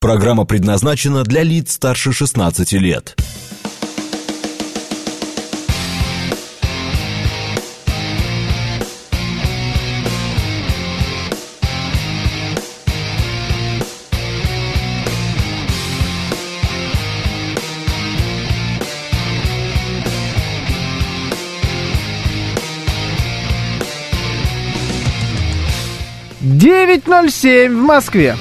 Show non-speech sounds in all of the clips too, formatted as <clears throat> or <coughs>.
Программа предназначена для лиц старше 16 лет. Девять ноль семь в Москве.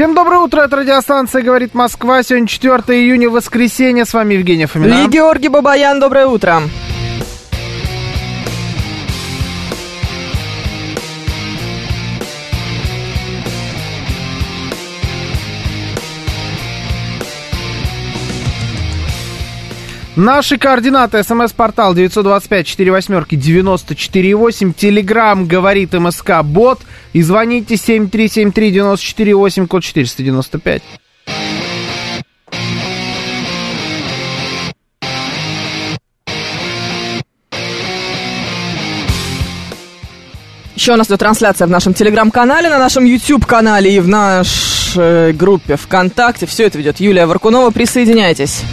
Всем доброе утро, это радиостанция «Говорит Москва». Сегодня 4 июня, воскресенье. С вами Евгения Фомина. И Георгий Бабаян, доброе утро. Наши координаты. СМС-портал 925-48-94-8. Телеграмм говорит МСК Бот. И звоните 7373-94-8, код 495. Еще у нас идет трансляция в нашем телеграм-канале, на нашем YouTube-канале и в нашей группе ВКонтакте. Все это ведет Юлия Варкунова. Присоединяйтесь.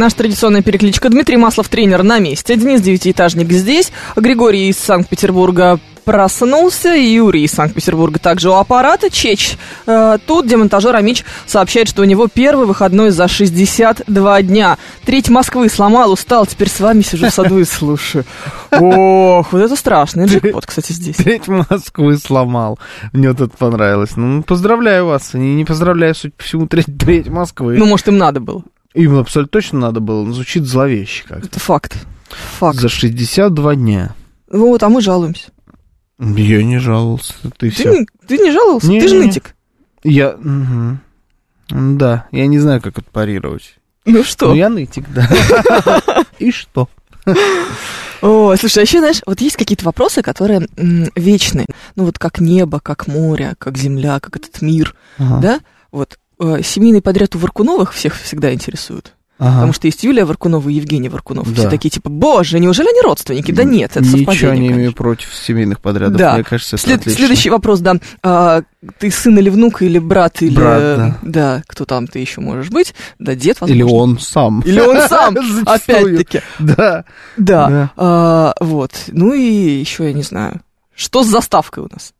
Наша традиционная перекличка. Дмитрий Маслов, тренер, на месте. Денис Девятиэтажник здесь. Григорий из Санкт-Петербурга проснулся. Юрий из Санкт-Петербурга также у аппарата. Чеч. Э, тут демонтажер Амич сообщает, что у него первый выходной за 62 дня. Треть Москвы сломал, устал. Теперь с вами сижу в саду и слушаю. Ох, вот это страшно. Джекпот, кстати, здесь. Треть Москвы сломал. Мне вот это понравилось. Ну, поздравляю вас. Не, не поздравляю, суть по всему, треть, треть Москвы. Ну, может, им надо было. Им абсолютно точно надо было, звучит зловеще как Это факт. Факт. За 62 дня. Вот, а мы жалуемся. Я не жаловался, ты, Ты, все. не, ты не жаловался? Не, ты же не, нытик. Я... мгм. Да, я не знаю, как это парировать. Ну что? Ну, я нытик, да. <laughs> И что? <laughs> О, слушай, а еще, знаешь, вот есть какие-то вопросы, которые м, вечные. Ну, вот как небо, как море, как земля, как этот мир, Ага, да? Вот э, семейный подряд у Варкуновых всех всегда интересует. ага. Потому что есть Юлия Варкунова и Евгений Варкунов. Да. Все такие, типа, боже, неужели они родственники? Да нет, это Ничего совпадение, не имею конечно. против семейных подрядов. Да. Мне кажется, это След- отлично. следующий вопрос, да. А, ты сын или внук, или брат, или... Брат, да. кто там ты еще можешь быть? Да, дед, возможно. Или он сам. Или он <laughs> сам, опять-таки. Да. Да. Да. А, вот. Ну и еще, я не знаю, что с заставкой у нас?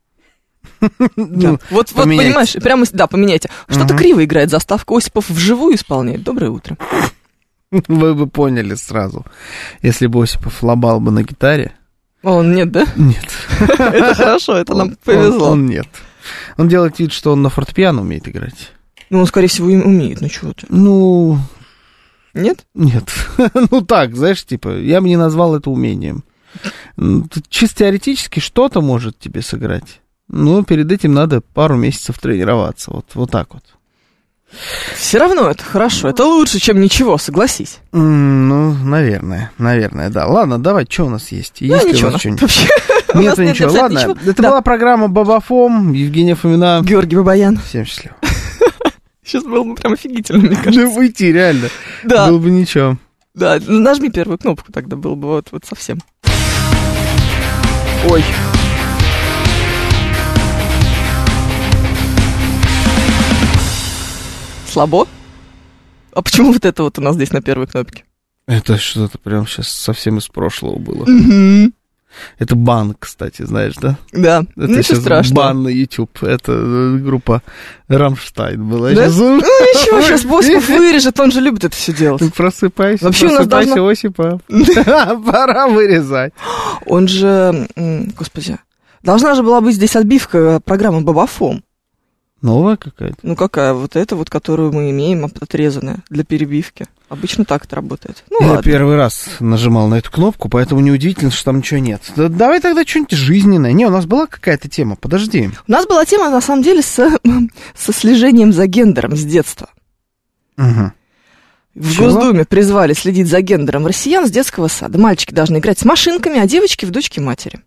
Ну, Вот, понимаешь, прямо, да, поменяйте. Что-то криво играет заставка. Осипов вживую исполняет. Доброе утро. Вы бы поняли сразу. Если бы Осипов лобал бы на гитаре. Он нет, да? Нет. <laughs> Это хорошо, это нам повезло. Он, нет. Он делает вид, что он на фортепиано умеет играть. Ну, он, скорее всего, умеет. Ну, чего ты? Ну, Нет? нет. <laughs> ну так, знаешь, типа, я бы не назвал это умением. Чисто теоретически что-то может тебе сыграть. Но перед этим надо пару месяцев тренироваться. Вот, вот так вот. Все равно это хорошо. Это лучше, чем ничего, согласись. Ну, наверное, наверное, да. Ладно, давай, что у нас есть? Ну, Есть ли у ничего. вас что-нибудь? Вообще, Нет нас нет ничего. Ладно, ничего. это Да. была программа Бабафом, Евгения Фомина. Георгий Бабаян. Всем счастливо. <laughs> Сейчас было бы прям офигительно, мне кажется. Да выйти, реально. Да, Было бы ничего. да. Нажми первую кнопку, тогда было бы вот, вот совсем. Ой. Слабо? А почему вот это вот у нас здесь на первой кнопке? Это что-то прям сейчас совсем из прошлого было. Угу. Это бан, кстати, знаешь, да? Да, Это ну сейчас страшного. бан на YouTube. Это э, группа Рамштайн была. Да? Щас- Ну ничего, сейчас Босиков <laughs> вырежет, он же любит это все делать. Ты просыпайся, Вообще у нас просыпайся, должно- Осипа. <laughs> <laughs> Пора вырезать. Он же, господи, должна же была быть здесь отбивка э, программы Бабафом. Новая какая-то. Ну какая? Вот эта вот, которую мы имеем, от- отрезанная для перебивки. Обычно так это работает. Ну Я ладно. первый раз нажимал на эту кнопку, поэтому неудивительно, что там ничего нет. Да давай тогда что-нибудь жизненное. Не, у нас была какая-то тема, подожди. У нас была тема, на самом деле, с, <laughs> со слежением за гендером с детства. Мгм. В Чего? Госдуме призвали следить за гендером россиян с детского сада. Мальчики должны играть с машинками, а девочки в дочке матери.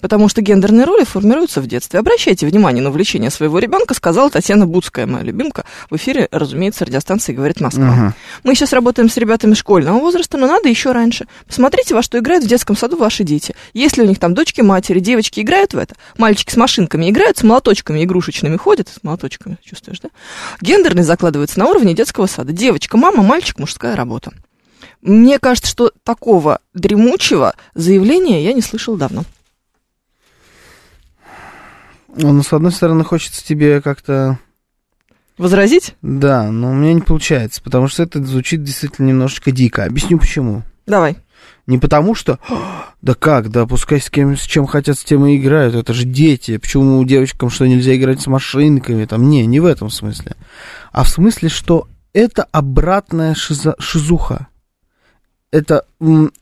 Потому что гендерные роли формируются в детстве. Обращайте внимание на увлечение своего ребенка, сказала Татьяна Буцкая, моя любимка. В эфире, разумеется, радиостанции «Говорит Москва». Мгм. Мы сейчас работаем с ребятами школьного возраста, но надо еще раньше. Посмотрите, во что играют в детском саду ваши дети. Если у них там дочки, матери, девочки играют в это, мальчики с машинками играют, с молоточками игрушечными ходят, с молоточками, чувствуешь, да? Гендерный закладывается на уровне детского сада. Девочка, мама, мальчик, мужская работа. Мне кажется, что такого дремучего заявления я не слышала давно. Ну, с одной стороны, хочется тебе как-то... Возразить? Да, но у меня не получается, потому что это звучит действительно немножечко дико. Объясню почему. Давай. Не потому что, «А, да как, да пускай с кем, с чем хотят, с тем и играют, это же дети, почему девочкам что нельзя играть с машинками, там, не, не в этом смысле. А в смысле, что это обратная шиза, шизуха. Это,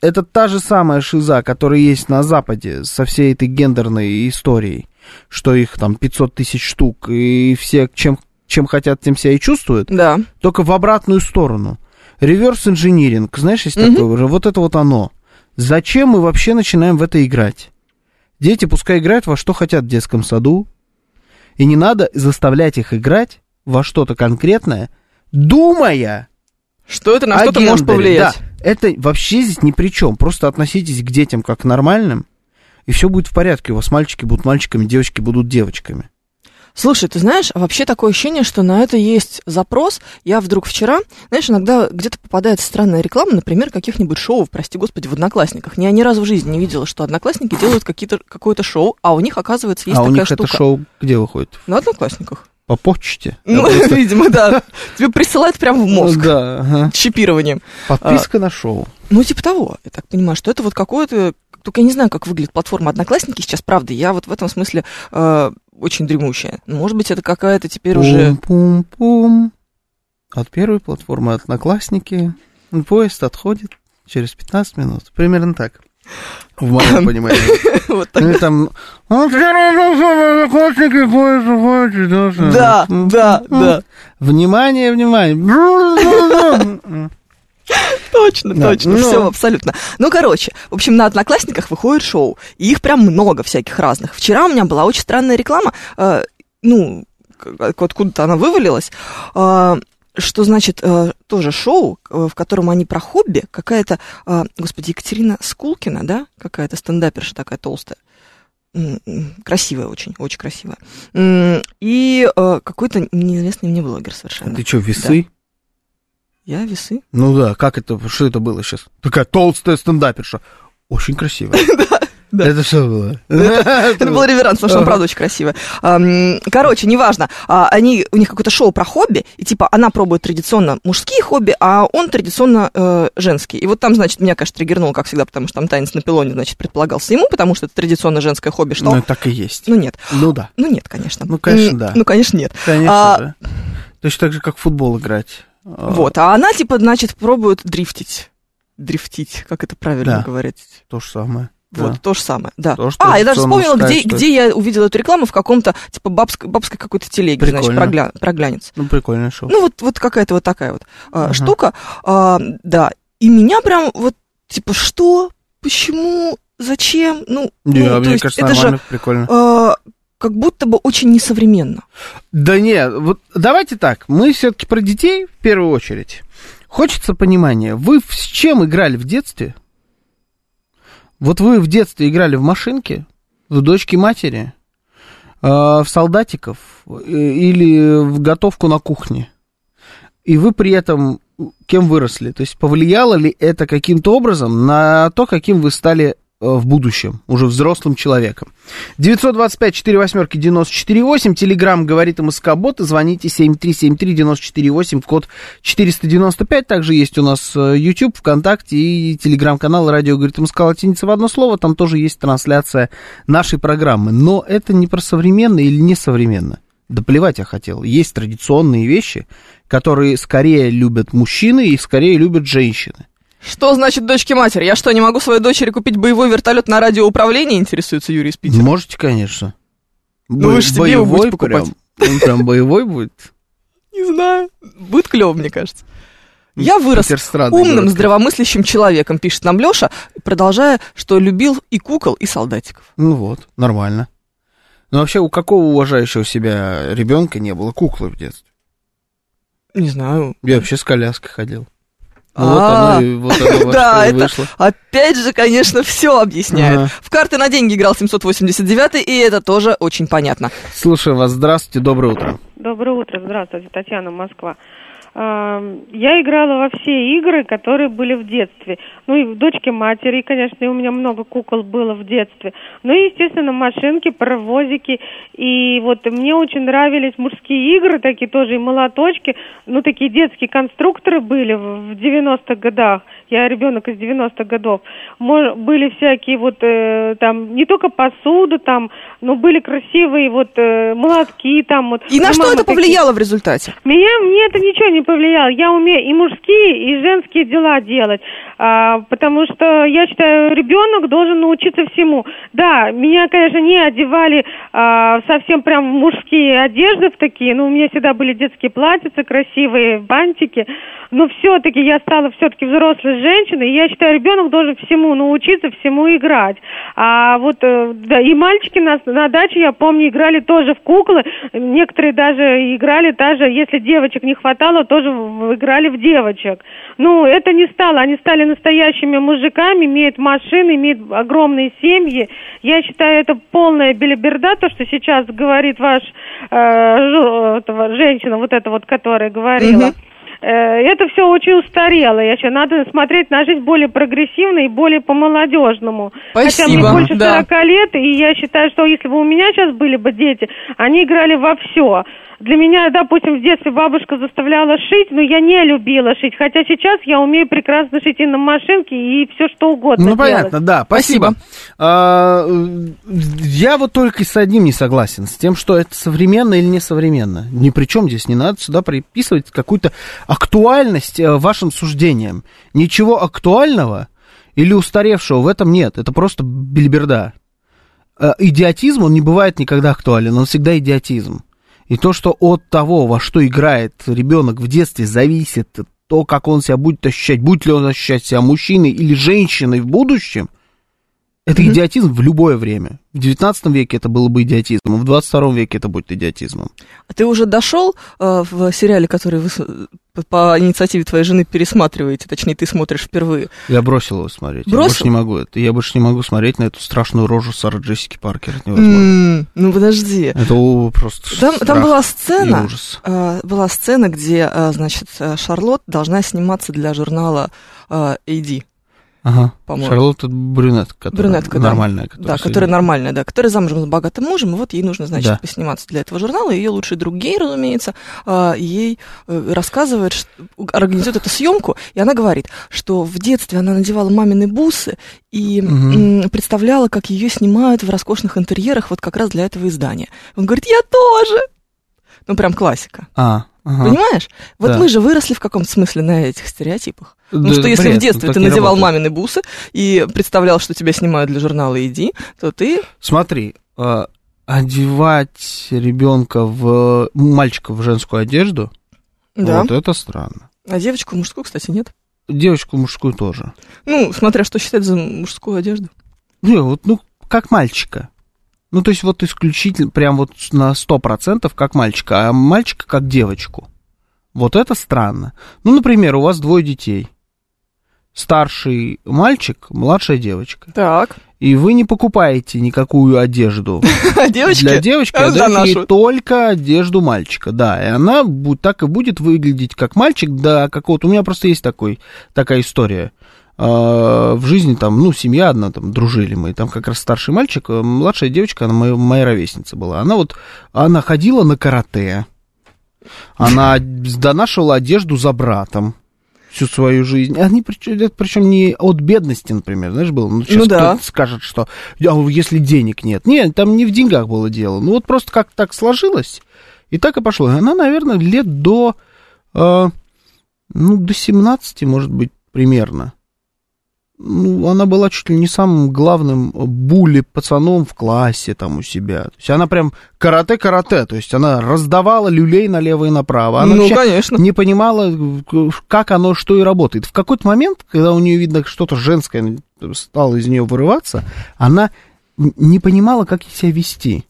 это та же самая шиза, которая есть на Западе со всей этой гендерной историей, что их там 500 тысяч штук, и все чем, чем хотят, тем себя и чувствуют, Да. только в обратную сторону. Реверс инжиниринг, знаешь, есть Мгм. такое уже, вот это вот оно. Зачем мы вообще начинаем в это играть? Дети пускай играют во что хотят в детском саду, и не надо заставлять их играть во что-то конкретное, думая Что это на что-то может повлиять? Да, это вообще здесь ни при чем. Просто относитесь к детям как к нормальным, и все будет в порядке. У вас мальчики будут мальчиками, девочки будут девочками. Слушай, ты знаешь, вообще такое ощущение, что на это есть запрос. Я вдруг вчера, знаешь, иногда где-то попадает странная реклама, например, каких-нибудь шоу, прости господи, в Одноклассниках. Я ни разу в жизни не видела, что Одноклассники делают какие-то, какое-то шоу, а у них, оказывается, есть а у такая них штука. это шоу где выходит? На Одноклассниках. По почте? Ну, просто- <laughs> видимо, да. Тебе присылают прямо в мозг. Да, ага. Чипированием. Подписка на шоу. Ну, типа того, я так понимаю, что это вот какое-то... Только я не знаю, как выглядит платформа Одноклассники сейчас, правда. Я вот в этом смысле э, очень дремущая. Ну, Может быть, это какая-то теперь уже... Пум-пум-пум. От первой платформы Одноклассники поезд отходит через 15 минут. Примерно так. В моем понимании. <laughs> вот так. Ну там... «От первой платформы Одноклассники поезд уходит через 15 минут». Да, да, да. Внимание, внимание. <laughs> Точно, Да, точно, все абсолютно. Ну, короче, в общем, на Одноклассниках выходит шоу, и их прям много всяких разных. Вчера у меня была очень странная реклама, э, ну, откуда-то она вывалилась, э, что значит э, тоже шоу, э, в котором они про хобби, какая-то, э, господи, Екатерина Скулкина, да, какая-то стендаперша такая толстая, красивая очень, очень красивая, и э, какой-то неизвестный мне блогер совершенно. Ты что, весы? Я весы. Ну да, как это, что это было сейчас? Такая толстая стендаперша. Очень красивая. <laughs> да. Это что было? <laughs> Это был реверанс, потому что она, правда, очень красивая. Ам, Короче, неважно. А, Они, у них какое-то шоу про хобби, и типа она пробует традиционно мужские хобби, а он традиционно э, женские. И вот там, значит, меня, конечно, триггернуло, как всегда, потому что там танец на пилоне, значит, предполагался ему, потому что это традиционно женское хобби, что... Ну, так и есть. Ну, нет. Ну да, Ну, нет, конечно. Ну, конечно, да. Ну, конечно, нет. конечно, А- да. Точно так же, как в футбол играть. А, Вот. А она, типа, значит, пробует дрифтить. Дрифтить, как это правильно Да. говорить? То же самое. Вот, Да. то же самое, да. То, что а, я даже вспомнила, где, что где я увидела эту рекламу в каком-то, типа, бабской, бабской какой-то телеге, значит, Прикольно. прогля... проглянец. Ну, прикольное шоу. Ну, вот, вот какая-то вот такая вот Ага. штука. А, да. И меня прям вот, типа, что? Почему? Зачем? Ну, Не, ну, а то мне есть кажется, это же прикольно. а, как будто бы очень несовременно. Да нет, вот давайте так, мы все-таки про детей в первую очередь. Хочется понимания, вы с чем играли в детстве? Вот вы в детстве играли в машинки, в дочки матери, э, в солдатиков э, или в готовку на кухне. И вы при этом кем выросли? То есть повлияло ли это каким-то образом на то, каким вы стали в будущем, уже взрослым человеком? 925-48-94-8, телеграмм говорит МСК-бот, звоните 7373-94-8, код 495, также есть у нас э, YouTube, ВКонтакте и телеграм-канал «Радио говорит МСК» латиница в одно слово, там тоже есть трансляция нашей программы, но это не про современно или несовременно. Да плевать я хотел. Есть традиционные вещи, которые скорее любят мужчины и скорее любят женщины. Что значит дочки матери? Я что, не могу своей дочери купить боевой вертолет на радиоуправлении, интересуется Юрий из Питера? Можете, конечно. Ну, вы ж себе его будете покупать. прям, он прям боевой будет. Не знаю. Будет клево, мне кажется. Я вырос умным, здравомыслящим человеком, пишет нам Леша, продолжая, что любил и кукол, и солдатиков. Ну вот, нормально. Но вообще у какого уважающего себя ребенка не было куклы в детстве? Не знаю. Я вообще с коляской ходил. А, вот оно и, вот оно во <laughs> да, это опять же, конечно, все объясняет. В карты на деньги играл 789, и это тоже очень понятно. Слушаю вас, здравствуйте, доброе утро. Доброе утро, здравствуйте, Татьяна, Москва. Я играла во все игры, которые были в детстве. Ну и в дочке матери, конечно, и у меня много кукол было в детстве. Ну и, естественно, машинки, паровозики. И вот мне очень нравились мужские игры, такие тоже, и молоточки. Ну, такие детские конструкторы были в в 90-х годах. Я ребенок из 90-х годов. Были всякие вот э, там, не только посуду там, но были красивые вот э, молотки там вот. И на что это такие- повлияло в результате? меня, мне это ничего не повлияло. Я умею и мужские, и женские дела делать. А, потому что я считаю, ребенок должен научиться всему. Да, меня, конечно, не одевали а, совсем прям в мужские одежды в такие. Ну, у меня всегда были детские платьица, красивые бантики. Но все-таки я стала все-таки взрослой женщиной. И я считаю, ребенок должен всему научиться, всему играть. А вот, э, да, и мальчики на, на даче, я помню, играли тоже в куклы. Некоторые даже играли даже, если девочек не хватало, тоже играли в девочек. Ну, это не стало. Они стали настоящими мужиками, имеют машины, имеют огромные семьи. Я считаю, это полная белиберда, то, что сейчас говорит ваш э, этого, женщина, вот эта вот, которая говорила. Мгм. Э, Это все очень устарело. Я считаю, надо смотреть на жизнь более прогрессивно и более по-молодежному. Хотя Спасибо, мне больше да. 40 лет, и я считаю, что если бы у меня сейчас были бы дети, они играли во все. Для меня, допустим, в детстве бабушка заставляла шить, но я не любила шить. Хотя сейчас я умею прекрасно шить и на машинке, и все что угодно Ну, делать. понятно, да, спасибо. А, э, я вот только с одним не согласен, с тем, что это современно или не современно. Ни при чем здесь, не надо сюда приписывать какую-то актуальность э, вашим суждениям. Ничего актуального или устаревшего в этом нет, это просто бельберда. Э, Идиотизм, он не бывает никогда актуален, он всегда идиотизм. И то, что от того, во что играет ребенок в детстве, зависит то, как он себя будет ощущать, будет ли он ощущать себя мужчиной или женщиной в будущем, это идиотизм в любое время. В 19 веке это было бы идиотизмом, в 22 веке это будет идиотизмом. А Ты уже дошел э, в сериале, который вы по- инициативе твоей жены пересматриваете, точнее, ты смотришь впервые. Я бросил его смотреть. Я Бросил? больше не могу. Я больше не могу смотреть на эту страшную рожу Сары Джессики Паркер. М, Ну, подожди. Это о, просто Там, там была сцена, ужас. э, была сцена, где, э, значит, э, Шарлотт должна сниматься для журнала AD. Ага. по-моему. Шарлотта брюнетка, которая Брюнетка, да. нормальная. Да, которая которая сегодня- нормальная, да, которая замужем за богатым мужем, и вот ей нужно, значит, Да. посниматься для этого журнала. Ее лучший друг гей, разумеется, а, ей э, рассказывает, что- организует эту съемку, и она говорит, что в детстве она надевала мамины бусы и м, представляла, как ее снимают в роскошных интерьерах вот как раз для этого издания. Он говорит, я тоже! Ну, прям классика. А, ага. Понимаешь? Вот Да. мы же выросли в каком-то смысле на этих стереотипах. Ну Да, что если бред, в детстве ты надевал работает. мамины бусы и представлял, что тебя снимают для журнала «Иди», то ты... Смотри, э, одевать ребенка в мальчика в женскую одежду, Да. вот это странно. А девочку мужскую, кстати, нет. Девочку мужскую тоже. Ну, смотря что считать за мужскую одежду. Не, вот, ну, как мальчика. Ну, то есть вот исключительно, прям вот на 100% как мальчика, а мальчика как девочку. Вот это странно. Ну, например, у вас двое детей. Старший мальчик, младшая девочка. Так. И вы не покупаете никакую одежду <laughs> А для девочки, а даете ей только одежду мальчика, да, и она будет, так и будет выглядеть как мальчик, да, какого-то, у меня просто есть такой, такая история, А, в жизни там, ну, семья одна, там, дружили мы, там как раз старший мальчик, а младшая девочка, она моя, моя ровесница была, она вот, она ходила на карате, она донашивала одежду за братом, всю свою жизнь. Они причем, не от бедности, например, знаешь, было. Ну, сейчас Ну да. скажет, что «А, если денег нет. Нет, там не в деньгах было дело. Ну вот просто как так сложилось, и так и пошло. Она, наверное, лет до, э, ну, до 17, может быть, примерно. Ну, она была чуть ли не самым главным були пацаном в классе там у себя. То есть она прям карате-карате, то есть она раздавала люлей налево и направо. Она ну, конечно. не понимала, как оно, что и работает. В какой-то момент, когда у нее, видно, что-то женское стало из нее вырываться, она не понимала, как себя вести.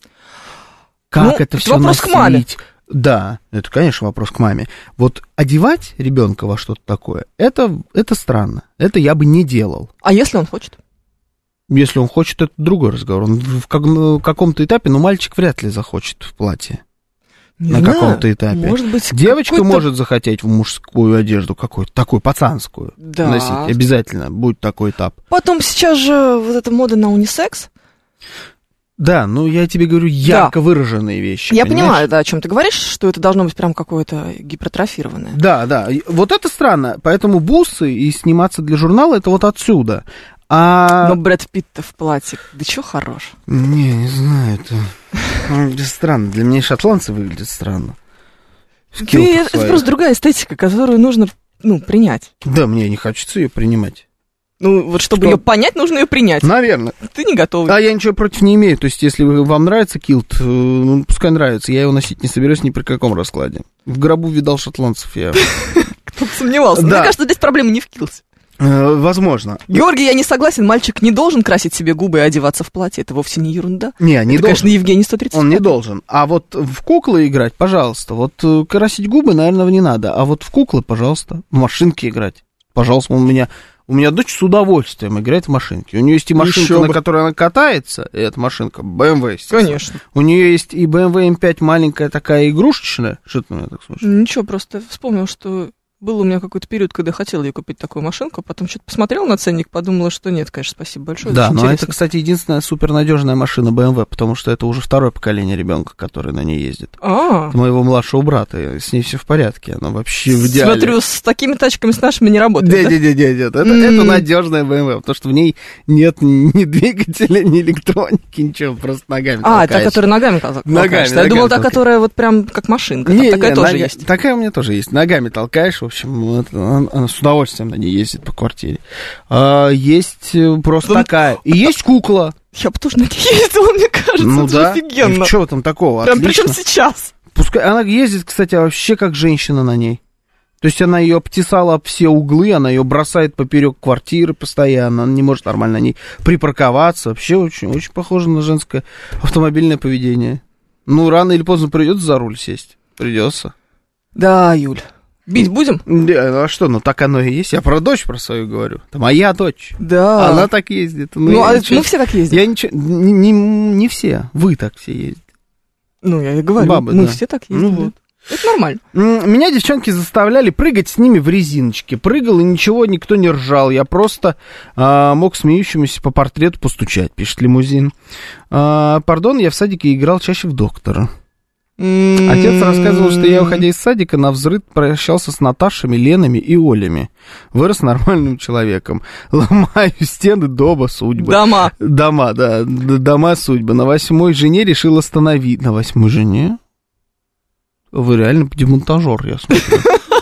Как Ну, это это все вопрос к маме. Да, это, конечно, вопрос к маме. Вот одевать ребенка во что-то такое, это, это странно. Это я бы не делал. А если он хочет? Если он хочет, это другой разговор. Он в как- каком-то этапе, но мальчик вряд ли захочет в платье. Не На каком-то этапе. Может быть, Девочка может захотеть в мужскую одежду какую-то, такую пацанскую Да. носить. Обязательно будет такой этап. Потом сейчас же вот эта мода на унисекс. Да, ну я тебе говорю ярко выраженные вещи. Я понимаешь? понимаю, да, о чем ты говоришь, что это должно быть прям какое-то гипертрофированное. Да, да. Вот это странно. Поэтому бусы и сниматься для журнала это вот отсюда. А... Но Брэд Питт в платье, да чё хорош. Не, не знаю, это... ну, странно. Для меня шотландцы выглядят странно. Ты, это просто другая эстетика, которую нужно, ну, принять. Да, мне не хочется ее принимать. Ну, вот чтобы Что? ее понять, нужно ее принять. Наверное. Ты не готов. А я ничего против не имею. То есть, если вам нравится килт, э, ну, пускай нравится. Я его носить не соберусь ни при каком раскладе. В гробу видал шотландцев я. <laughs> Кто-то сомневался. Да. Мне кажется, здесь проблема не в килсе. Э, Возможно. Георгий, я не согласен, мальчик не должен красить себе губы и одеваться в платье. Это вовсе не ерунда. Не, не это, должен. конечно, Евгений 130. Он не должен. А вот в куклы играть, пожалуйста. Вот э, красить губы, наверное, не надо. А вот в куклы, пожалуйста. В машинки играть. Пожалуйста, у меня... У меня дочь с удовольствием играет в машинки. У нее есть и машинка, Еще на бы. которой она катается, и эта машинка BMW. Конечно. У нее есть и BMW M5 маленькая такая игрушечная. Что ты на так смотришь? Ничего, просто вспомнил, что был у меня какой-то период, когда я хотела ей купить такую машинку, потом что-то посмотрела на ценник, подумала, что нет, конечно, спасибо большое. Да, но это, интересно. кстати, единственная супернадежная машина BMW, потому что это уже второе поколение ребенка, который на ней ездит. А, Это моего младшего брата, с ней все в порядке, она вообще в идеале. смотрю, с такими тачками с нашими не работает, да? Нет, нет, нет, нет, это, это надежная BMW, потому что в ней нет ни двигателя, ни электроники, ничего, просто ногами А, та, которая ногами. Ногами, Я думала, та, которая вот прям как машинка. Такая тоже есть. Такая у меня тоже есть. Ногами толкаешь, общем, она, она с удовольствием на ней ездит по квартире. А, есть э, просто Ну, такая. И есть кукла. Я бы тоже на ней ездила, мне кажется, ну это да. офигенно. Что там такого? Прям Отлично. причем сейчас. Пускай она ездит, кстати, вообще как женщина на ней. То есть она ее обтесала об все углы, она ее бросает поперек квартиры постоянно, она не может нормально на ней припарковаться. Вообще очень, очень похоже на женское автомобильное поведение. Ну, рано или поздно придется за руль сесть. Придется. Да, Юль. Бить будем? Да, ну а что, ну так оно и есть. Я про дочь про свою говорю. Это моя дочь. Да. Она так ездит. Ну, я а ничего- мы все так ездим. Я ничего... Не, не, не все. Вы так все ездите. Ну, я и говорю, Бабы, мы да. все так ездим. Ну вот. Это нормально. Меня девчонки заставляли прыгать с ними в резиночке. Прыгал, и ничего, никто не ржал. Я просто а, мог смеющемуся по портрету постучать, пишет лимузин. А, пардон, я в садике играл чаще в доктора. Отец рассказывал, что я, уходя из садика, на взрыв прощался с Наташами, Ленами и Олями. Вырос нормальным человеком. <laughs> Ломаю стены дома судьбы. Дома. Дома, да, дома судьбы. На восьмой жене решил остановить. На восьмой жене? Вы реально демонтажер, я смотрю. <laughs>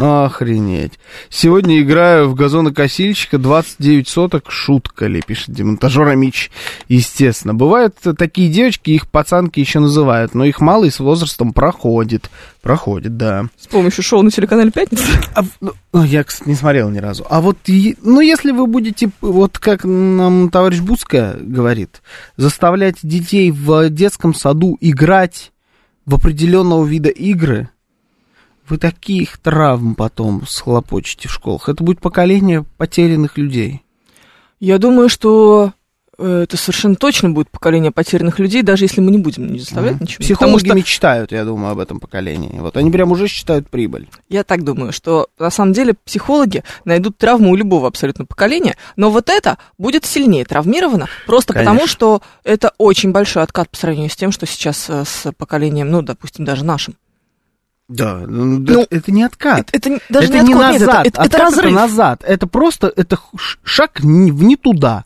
Охренеть. Сегодня играю в газонокосильщика 29 соток. Шутка ли, пишет демонтажер Амич. Естественно. Бывают такие девочки, их пацанки еще называют, но их мало и с возрастом проходит. Проходит, да. С помощью шоу на телеканале «Пятница». А, ну, ну, я, кстати, не смотрел ни разу. А вот, ну, если вы будете, вот как нам товарищ Буцка говорит, заставлять детей в детском саду играть в определенного вида игры, вы таких травм потом схлопочете в школах. Это будет поколение потерянных людей. Я думаю, что э, это совершенно точно будет поколение потерянных людей, даже если мы не будем не заставлять Мгм. ничего. Психологи Потому что мечтают, я думаю, об этом поколении. Вот они прям уже считают прибыль. я так думаю, что на самом деле психологи найдут травму у любого абсолютно поколения, но вот это будет сильнее травмировано, просто потому Конечно. что это очень большой откат по сравнению с тем, что сейчас э, с поколением, ну, допустим, даже нашим. Да, ну, Ну, это, это не откат. Это, это даже это не, не откат, нет, назад, это, это, это разрыв. назад. Это просто это шаг не, в не туда.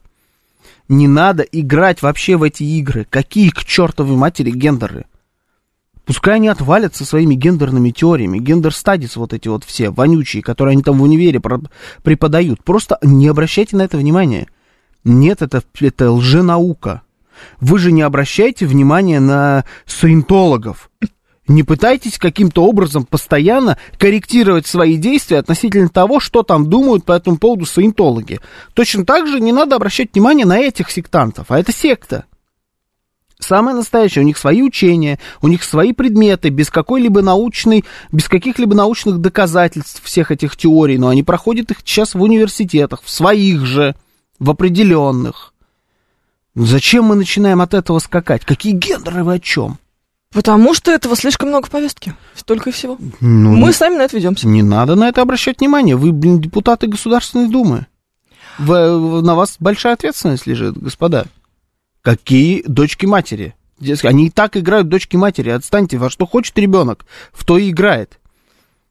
Не надо играть вообще в эти игры. Какие к чертовой матери гендеры? Пускай они отвалят со своими гендерными теориями, гендер-стадис вот эти вот все, вонючие, которые они там в универе преподают. Просто не обращайте на это внимания. Нет, это, это лженаука. Вы же не обращайте внимания на саентологов. Не пытайтесь каким-то образом постоянно корректировать свои действия относительно того, что там думают по этому поводу саентологи. Точно так же не надо обращать внимание на этих сектантов, а это секта. Самое настоящее, у них свои учения, у них свои предметы, без какой-либо научной, без каких-либо научных доказательств всех этих теорий, но они проходят их сейчас в университетах, в своих же, в определенных. Зачем мы начинаем от этого скакать? Какие гендеры вы о чем? Потому что этого слишком много в повестке. Столько и всего. Ну, Мы не, сами на это ведемся. не надо на это обращать внимание. Вы, блин, депутаты Государственной Думы. Вы- на вас большая ответственность лежит, господа. Какие дочки матери? Они и так играют дочки матери. Отстаньте, во что хочет ребенок, в то и играет.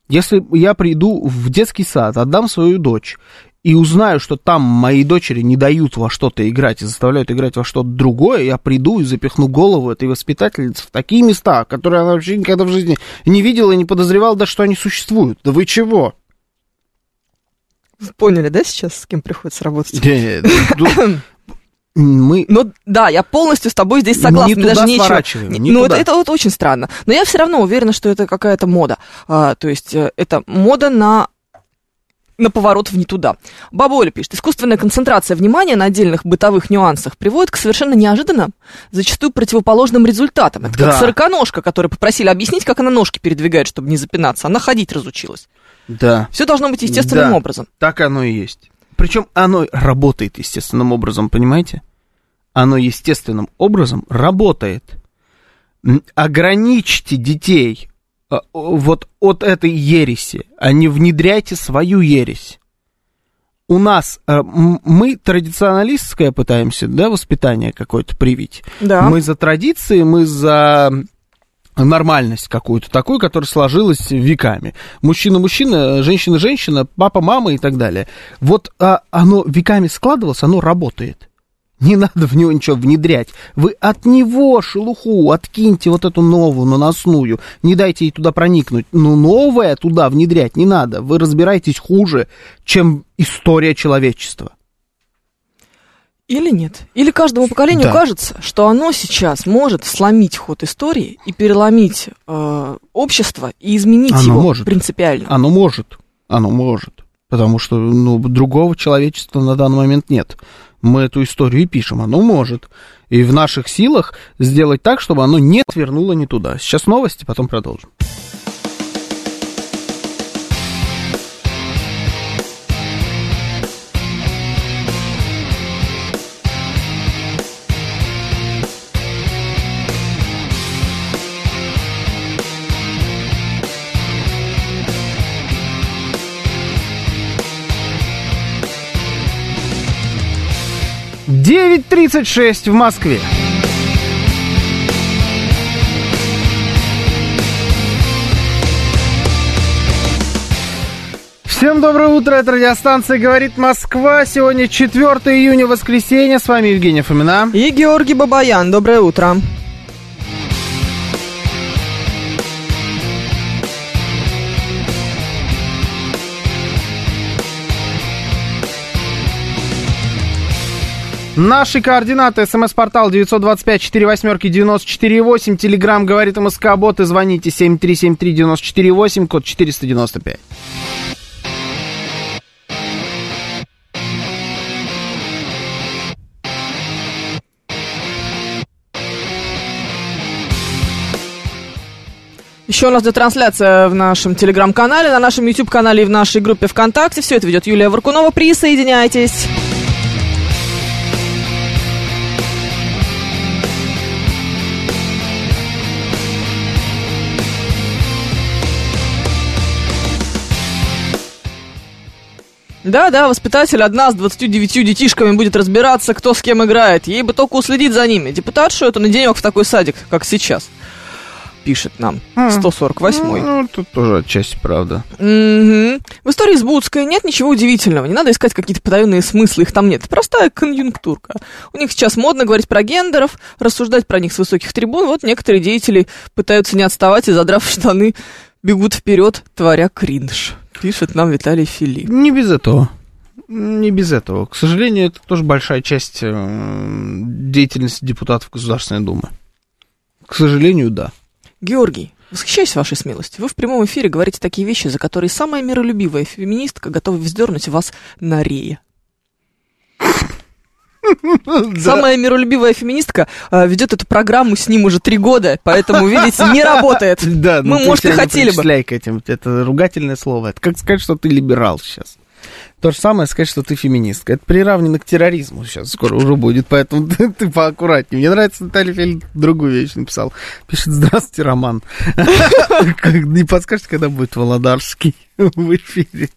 Если я приду в детский сад, отдам свою дочь и узнаю, что там моей дочери не дают во что-то играть и заставляют играть во что-то другое, я приду и запихну голову этой воспитательницы в такие места, которые она вообще никогда в жизни не видела и не подозревала даже, что они существуют. Да вы чего? Вы Поняли, да, сейчас, с кем приходится работать? <coughs> Мы Ну да, я полностью с тобой здесь Не согласна. туда даже нечего. не ну, туда. Это, это вот очень странно. Но я все равно уверена, что это какая-то мода. А, то есть э, это мода на на поворот в не туда. Баба Оля пишет, искусственная концентрация внимания на отдельных бытовых нюансах приводит к совершенно неожиданным, зачастую противоположным результатам. Это Да. как сороконожка, которой попросили объяснить, как она ножки передвигает, чтобы не запинаться. Она ходить разучилась. Да, Все должно быть естественным Да. образом. так оно и есть. Причем оно работает естественным образом, понимаете? Оно естественным образом работает. Ограничьте детей вот от этой ереси, а не внедряйте свою ересь. У нас а, м, мы традиционалистское пытаемся, да, воспитание какое-то привить. Да. Мы за традиции, мы за нормальность какую-то такую, которая сложилась веками. Мужчина-мужчина, женщина-женщина, папа-мама и так далее. Вот а, оно веками складывалось, оно работает. Не надо в него ничего внедрять. Вы от него шелуху откиньте вот эту новую, наносную. Не дайте ей туда проникнуть. Но новое туда внедрять не надо. Вы разбираетесь хуже, чем история человечества. Или нет. Или каждому поколению Да. кажется, что оно сейчас может сломить ход истории и переломить э, общество и изменить Оно его может. принципиально. Оно может. Оно может. Потому что ну, другого человечества на данный момент нет. Мы эту историю и пишем. Оно может. И в наших силах сделать так, чтобы оно не свернуло не туда. Сейчас новости, потом продолжим. Девять тридцать шесть в Москве. Всем доброе утро, это радиостанция «Говорит Москва». Сегодня 4 июня, воскресенье. С вами Евгения Фомина. И Георгий Бабаян, доброе утро. Наши координаты. СМС-портал 925-48-94-8. Телеграмм «Говорит МСК Бот» и звоните 7373-94-8, код 495. Еще у нас идет трансляция в нашем телеграм-канале, на нашем YouTube-канале и в нашей группе ВКонтакте. Все это ведет Юлия Варкунова. Присоединяйтесь. Да-да, воспитатель одна с 29 детишками будет разбираться, кто с кем играет. Ей бы только уследить за ними. Депутатшу эту на денек в такой садик, как сейчас. Пишет нам 148-й. Ну, тут тоже отчасти правда. Мгм. В истории с Будской нет ничего удивительного. Не надо искать какие-то потаенные смыслы, их там нет. Простая конъюнктурка. У них сейчас модно говорить про гендеров, рассуждать про них с высоких трибун. Вот некоторые деятели пытаются не отставать и, задрав <laughs> штаны, бегут вперед, творя кринж. Пишет нам Виталий Филипп. Не без этого. Не без этого. К сожалению, это тоже большая часть э, деятельности депутатов Государственной Думы. К сожалению, да. Георгий, восхищаюсь вашей смелостью. Вы в прямом эфире говорите такие вещи, за которые самая миролюбивая феминистка готова вздернуть вас на рее. <laughs> Самая миролюбивая феминистка э, ведет эту программу с ним уже три года, поэтому, видите, не работает. <laughs> Да, ну Мы, может, и хотели бы. к этим. Это ругательное слово. Это как сказать, что ты либерал сейчас. То же самое сказать, что ты феминистка. Это приравнено к терроризму сейчас скоро уже будет, поэтому <laughs> ты, ты поаккуратнее. Мне нравится, Наталья Фель другую вещь написал. Пишет, здравствуйте, Роман. Не подскажете, когда будет Володарский в эфире?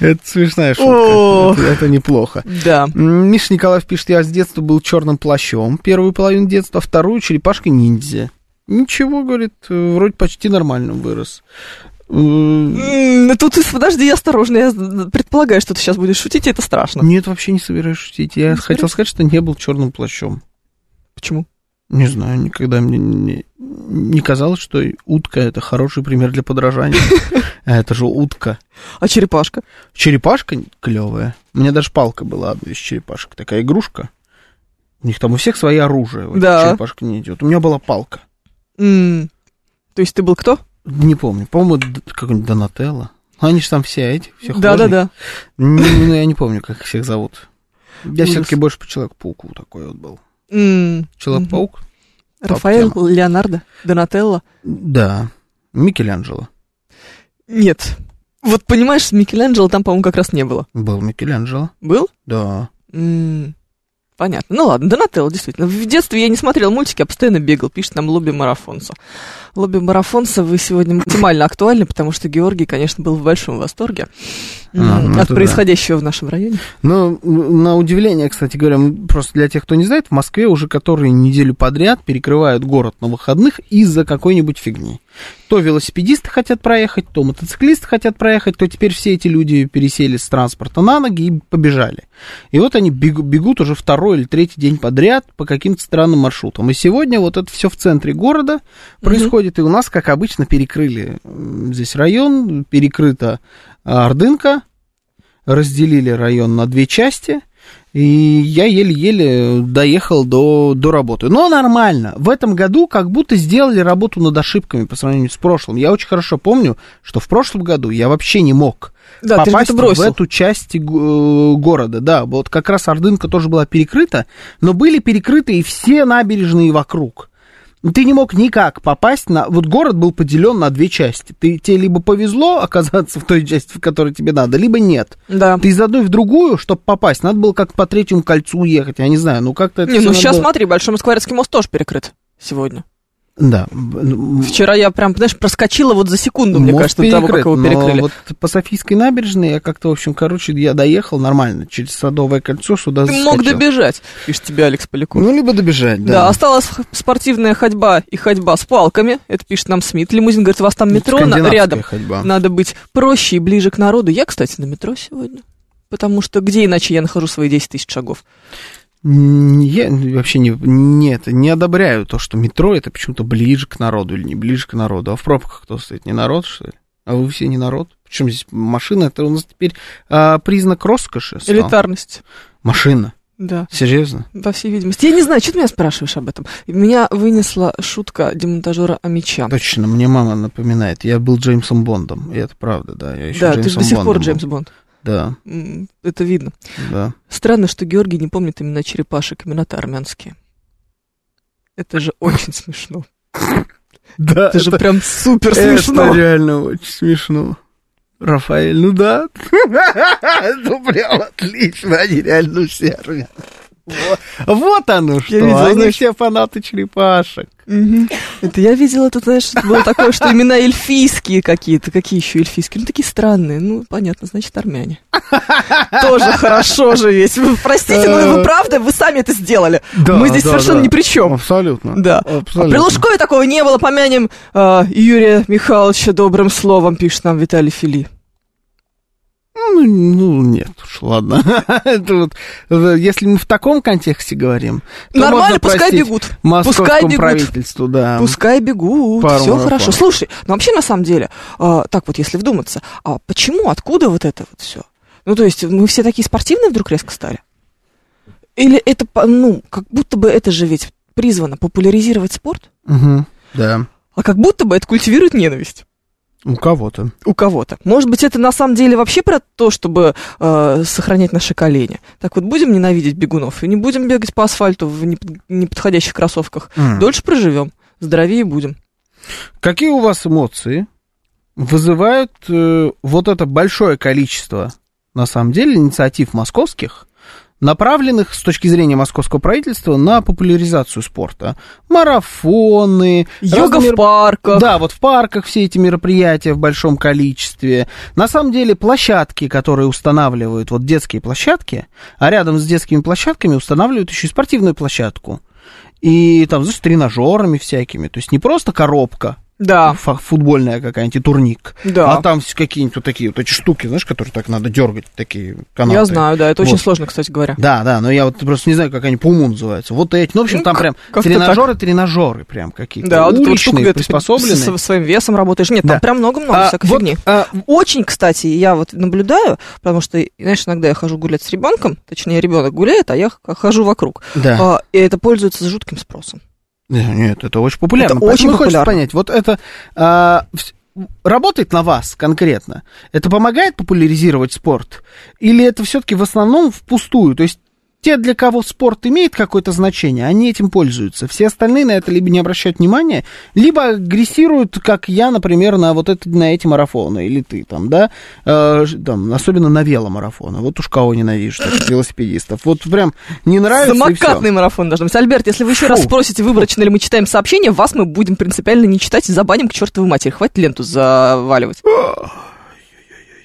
Это смешная шутка. Это- Это неплохо. Да. Миша Николаев пишет, я с детства был черным плащом, первую половину детства, вторую черепашкой ниндзя. Ничего, говорит, вроде почти нормально вырос. М, Тут, подожди, осторожно, я предполагаю, что ты сейчас будешь шутить, и это страшно. Нет, вообще не собираюсь шутить. Я Не хотел сказать, что не был черным плащом. Почему? Не знаю, никогда мне не, не казалось, что утка это хороший пример для подражания. <laughs> А это же утка. А черепашка? Черепашка клевая. У меня даже палка была одна из черепашек. Такая игрушка. У них там у всех свои оружие. Вот Да. Черепашка не идет. У меня была палка. М, То есть ты был кто? Не помню. По-моему, какой-нибудь Донателло. Ну, Они же там все эти, все Да-да-да. художники. Ну, я не помню, как их всех зовут. Я все-таки больше по Человеку-пауку такой вот был. М, Человек-паук? Рафаэль, Топ-тема. Леонардо, Донателло. Да. Микеланджело. Нет. Вот понимаешь, Микеланджело там, по-моему, как раз не было. Был Микеланджело. Был? Да. М, Понятно. Ну ладно, Донателло, действительно. В детстве я не смотрел мультики, а постоянно бегал, пишет нам Лобби Марафонца. Лобби Марафонца вы сегодня максимально актуальны, потому что Георгий, конечно, был в большом восторге А, ну от это да. происходящего в нашем районе. Ну, на удивление, кстати говоря, просто для тех, кто не знает, в Москве уже которые неделю подряд перекрывают город на выходных из-за какой-нибудь фигни. То велосипедисты хотят проехать, то мотоциклисты хотят проехать, то теперь все эти люди пересели с транспорта на ноги и побежали. И вот они бегу- бегут уже второй или третий день подряд по каким-то странным маршрутам. И сегодня вот это все в центре города происходит, и у нас, как обычно, перекрыли здесь район, перекрыта а, Ордынка, разделили район на две части, и я еле-еле доехал до, до работы. Но нормально. В этом году как будто сделали работу над ошибками по сравнению с прошлым. Я очень хорошо помню, что в прошлом году я вообще не мог Да, попасть в эту часть го- города. Да, вот как раз Ордынка тоже была перекрыта, но были перекрыты и все набережные вокруг. Ты не мог никак попасть на... Вот город был поделен на две части. Ты, тебе либо повезло оказаться в той части, в которой тебе надо, либо нет. Да. Ты из одной в другую, чтобы попасть, надо было как по третьему кольцу ехать, я не знаю, ну как-то Не, ну сейчас было- смотри, Большой Москворецкий мост тоже перекрыт сегодня. Да. Вчера я прям, знаешь, проскочила вот за секунду, мне мост кажется, до того, как перекрыт, его перекрыли. вот по Софийской набережной я как-то, в общем, короче, я доехал нормально, через Садовое кольцо сюда Ты мог заскочил. добежать, пишет тебе Алекс Поляков. Ну, либо добежать, Да. да. осталась спортивная ходьба и ходьба с палками. Это пишет нам Смит. Лимузин говорит, у вас там метро на- рядом. ходьба. Надо быть проще и ближе к народу. Я, кстати, на метро сегодня. Потому что где иначе я нахожу свои 10 тысяч шагов? Я вообще не, нет, не одобряю то, что метро это почему-то ближе к народу или не ближе к народу. А в пробках кто стоит? Не народ, что ли? А вы все не народ? Причем здесь машина, это у нас теперь а, признак роскоши. стал. Элитарность. Машина. Да, Серьезно? по всей видимости. Я не знаю, что ты меня спрашиваешь об этом. Меня вынесла шутка демонтажера Амича. Точно, мне мама напоминает. Я был Джеймсом Бондом. И это правда, да. Я еще Да, ты же Джеймсом до сих пор Бондом был. Джеймс Бонд. Да, Это видно. да. Странно, что Георгий не помнит имена черепашек, имена-то армянские. Это же очень смешно. Да, Это же прям супер это смешно. реально очень смешно. Рафаэль, ну да. <laughs> Ну прям отлично, они реально все армяне. Вот, оно что, видел, они знаешь- все фанаты черепашек. Это я видела тут, знаешь, было такое, что имена эльфийские какие-то. Какие еще эльфийские? Ну, такие странные. Ну, понятно, значит, армяне. <laughs> Тоже хорошо же. Вы Простите, но вы правда, вы сами это сделали. Мы здесь совершенно ни при чем. Абсолютно. Да. А при Лужкове такого не было. Помянем а, Юрия Михайловича добрым словом, пишет нам Виталий Фили. Ну, ну, нет уж, ладно. <laughs> Это вот, э, если мы в таком контексте говорим, то Нормально, можно пускай бегут. Пускай бегут. правительству, да. Пускай бегут, Пару все хорошо. Слушай, ну вообще на самом деле, а, так вот, если вдуматься, а почему, откуда вот это вот все? Ну, то есть, мы все такие спортивные вдруг резко стали? Или это, ну, как будто бы это же ведь призвано популяризировать спорт, Мгм, Да, а как будто бы это культивирует ненависть у кого-то. у кого-то. Может быть, это на самом деле вообще про то, чтобы э, сохранять наши колени. Так вот, будем ненавидеть бегунов и не будем бегать по асфальту в непод- неподходящих кроссовках. М. Дольше проживем, здоровее будем. Какие у вас эмоции вызывают э, вот это большое количество, на самом деле, инициатив московских, направленных с точки зрения московского правительства на популяризацию спорта? Марафоны, Йога разные в парках. Да, вот в парках все эти мероприятия в большом количестве. На самом деле площадки, которые устанавливают, вот детские площадки, а рядом с детскими площадками устанавливают еще и спортивную площадку. И там, знаешь, тренажерами всякими. То есть не просто коробка, Да, футбольная какая-нибудь, турник. Да. А там с- какие-нибудь вот такие вот эти штуки, знаешь, которые так надо дергать, такие канаты. я знаю, да, это очень Вот. сложно, кстати говоря. Да, да, но я вот просто не знаю, как они по уму называются. Вот эти. Ну, в общем, Ну, там прям тренажеры, тренажеры прям какие-то. Да, эта вот уличные, штука, где ты приспособленные. со своим весом работаешь. Нет, Да. там прям много-много А, всякой вот, фигни. а, Очень, кстати, я вот наблюдаю, потому что, знаешь, иногда я хожу гулять с ребенком, точнее, ребенок гуляет, а я хожу вокруг. да. А, и это пользуется жутким спросом. Не, Нет, это очень популярно. Это очень хочется популярно. понять, вот это а, работает на вас конкретно? Это помогает популяризировать спорт? Или это все-таки в основном впустую? То есть те, для кого спорт имеет какое-то значение, они этим пользуются. Все остальные на это либо не обращают внимания, либо агрессируют, как я, например, на вот это, на эти марафоны, или ты там, да, Э, там, особенно на веломарафоны. Вот уж кого ненавижу, таких велосипедистов. Вот прям не нравится. Самокатный марафон должен быть. Альберт, если вы еще раз Фу. спросите, выборочно ли мы читаем сообщения, вас мы будем принципиально не читать и забаним к чертовой матери. Хватит ленту заваливать.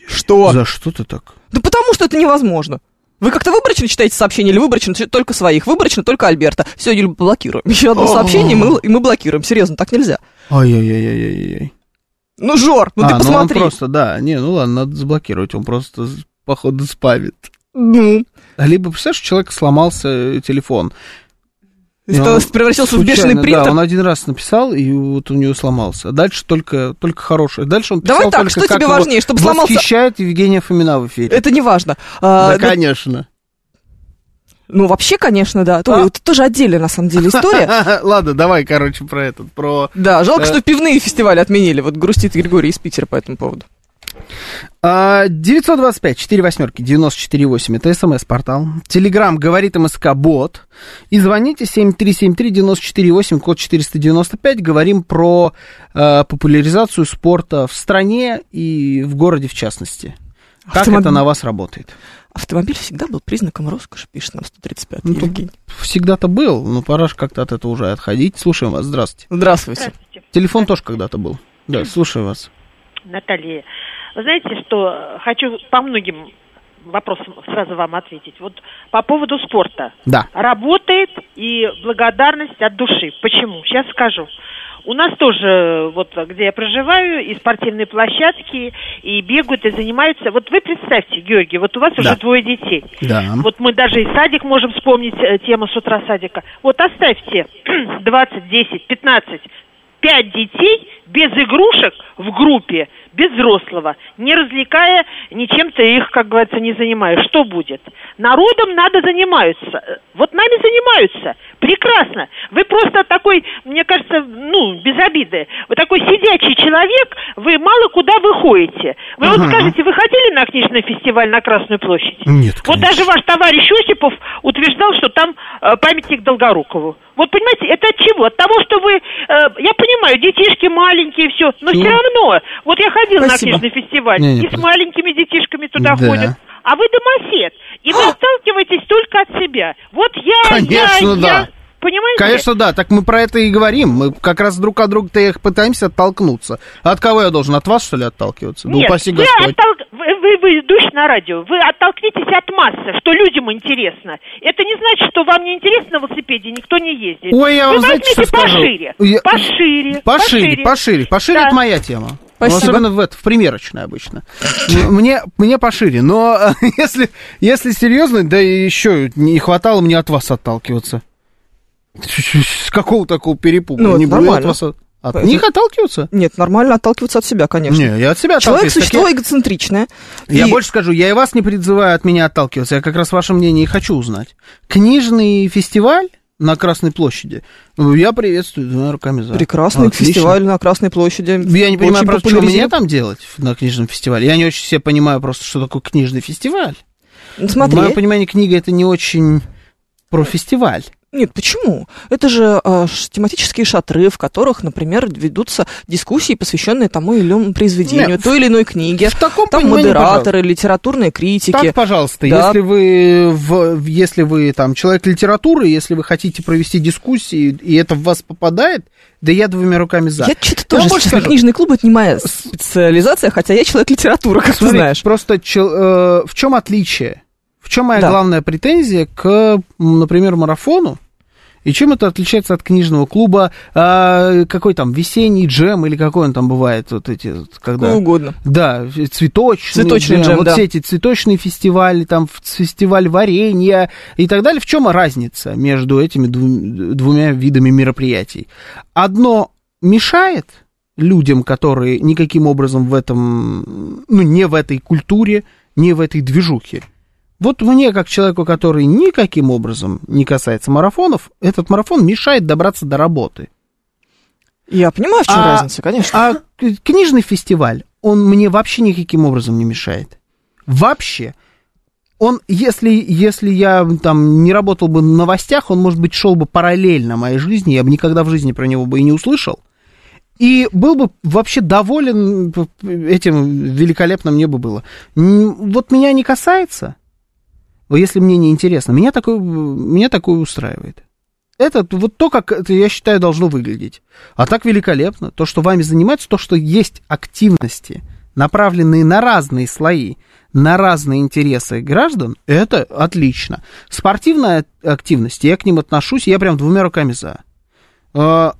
Что? За что ты так? Да потому что это невозможно. Вы как-то выборочно читаете сообщения или выборочно только своих? Выборочно только Альберта. Все, Юль, блокируем. Еще одно сообщение, и мы, и мы блокируем. Серьезно, так нельзя. Ай-яй-яй-яй-яй. Ну, Жор, ну а, ты ну посмотри. он просто, да, не, ну ладно, надо заблокировать, он просто, походу, спавит. Ну, Либо, представляешь, у человека сломался э, телефон. Это он превратился в бешеный случайно, принтер. Да, он один раз написал, и вот у него сломался. А дальше только, только хорошее. Дальше он писал Давай так, только, что тебе важнее, чтобы сломался- Восхищает Евгения Фомина в эфире. Это не важно. А, Да, да, конечно. ну, вообще, конечно, да. То- А. Это тоже отдельная, на самом деле, история. <laughs> Ладно, давай, короче, про этот, про... Да, жалко, Э. что пивные фестивали отменили. Вот грустит Григорий из Питера по этому поводу. А, 925 4 восьмерки 94,8 это смс-портал. Телеграмм говорит МСК Бот. И звоните 7373-94,8, код 495. Говорим про э, популяризацию спорта в стране и в городе в частности. Как Автомоб- это на вас работает? Автомобиль всегда был признаком роскоши, пишет нам 135 Ну, Евгений. Всегда-то был, но пора же как-то от этого уже отходить. Слушаем вас, здравствуйте. Здравствуйте. Здравствуйте, Телефон тоже когда-то был. Да, слушаю вас. Наталья. Вы знаете, что хочу по многим вопросам сразу вам ответить. Вот по поводу спорта. Да. Работает и благодарность от души. Почему? Сейчас скажу. У нас тоже, вот где я проживаю, и спортивные площадки, и бегают, и занимаются. Вот вы представьте, Георгий, вот у вас уже Да. двое детей. Да. Вот мы даже и садик можем вспомнить, э, тему с утра садика. Вот оставьте 20, 10, 15, 5 детей без игрушек в группе, без взрослого, не развлекая, ничем-то их, как говорится, не занимая. Что будет? Народом надо занимаются. Вот нами занимаются. Прекрасно. Вы просто такой, мне кажется, ну, без обиды. Вы такой сидячий человек, вы мало куда выходите. Вы вот Ага. скажите, вы ходили на книжный фестиваль на Красную площадь? Нет, Вот даже ваш товарищ Осипов утверждал, что там э, памятник Долгорукову. Вот понимаете, это от чего? От того, что вы, э, я понимаю, детишки маленькие, все, но Ну. все равно. Вот я ходила Спасибо. на книжный фестиваль, Не, не, и с маленькими детишками туда Да. ходят. А вы домосед, и вы отталкиваетесь только от себя. Вот я, Конечно, я, да. я. Понимаете? Конечно, да, так мы про это и говорим. Мы как раз друг от друга-то их пытаемся оттолкнуться. А от кого я должен? От вас, что ли, отталкиваться? Ну, Нет, упаси вы, Господь. оттол- вы, вы, вы ведущий на радио, вы оттолкнитесь от массы, что людям интересно. Это не значит, что вам не интересно на велосипеде, никто не ездит. Ой, я вы вам знаете, возьмите что скажу? пошире, Я- пошире, Пошире, пошире, пошире, Да. это моя тема. Ну, Спасибо. особенно в, это, в примерочной обычно. Мне, мне пошире. Но <laughs> если, если серьезно, да еще не хватало мне от вас отталкиваться. С какого такого перепуга? Ну, не нормально. вас от, Это- них отталкиваться? Нет, нормально отталкиваться от себя, конечно. Не, я от себя Человек отталкиваюсь. Так существо эгоцентричное. Я И- больше скажу, я и вас не призываю от меня отталкиваться, я как раз ваше мнение и хочу узнать. Книжный фестиваль на Красной площади, ну, я приветствую двумя руками за. Прекрасный Отлично. фестиваль на Красной площади. Я не понимаю Очень просто, что мне там делать на книжном фестивале. Я не очень себе понимаю просто, что такое книжный фестиваль. Ну, В Смотри, моем понимании книга это не очень про фестиваль. Нет, почему? Это же э, тематические шатры, в которых, например, ведутся дискуссии, посвященные тому или иному произведению, Нет, той или иной книге. В таком Там модераторы, литературные критики. Так, пожалуйста, Да. если вы, в, если вы там человек литературы, если вы хотите провести дискуссии, и это в вас попадает, да я двумя руками за. Я что-то Я тоже, вам больше скажу. книжный клуб это не моя специализация, хотя я человек литературы, как ты Смотри, знаешь. Просто чел- э, в чем отличие? В чем моя Да. главная претензия к, например, марафону? И чем это отличается от книжного клуба? А, какой там весенний джем или какой он там бывает? Вот эти, когда... Какой угодно. Да, цветочный, Цветочный джем, вот да. все эти цветочные фестивали, там фестиваль варенья и так далее. В чем разница между этими дву- двумя видами мероприятий? Одно мешает людям, которые никаким образом в этом, ну, не в этой культуре, не в этой движухе. Вот мне, как человеку, который никаким образом не касается марафонов, этот марафон мешает добраться до работы. Я понимаю, в чем А- разница, конечно. А книжный фестиваль, он мне вообще никаким образом не мешает. Вообще. Он, если, если я там не работал бы в новостях, он, может быть, шел бы параллельно моей жизни, я бы никогда в жизни про него бы и не услышал. И был бы вообще доволен этим великолепно мне бы было. Вот меня не касается, если мне не интересно, меня такое, меня такое устраивает. Это вот то, как это, я считаю, должно выглядеть. А так великолепно. То, что вами занимается, то, что есть активности, направленные на разные слои, на разные интересы граждан, это отлично. Спортивная активность, я к ним отношусь, я прям двумя руками за.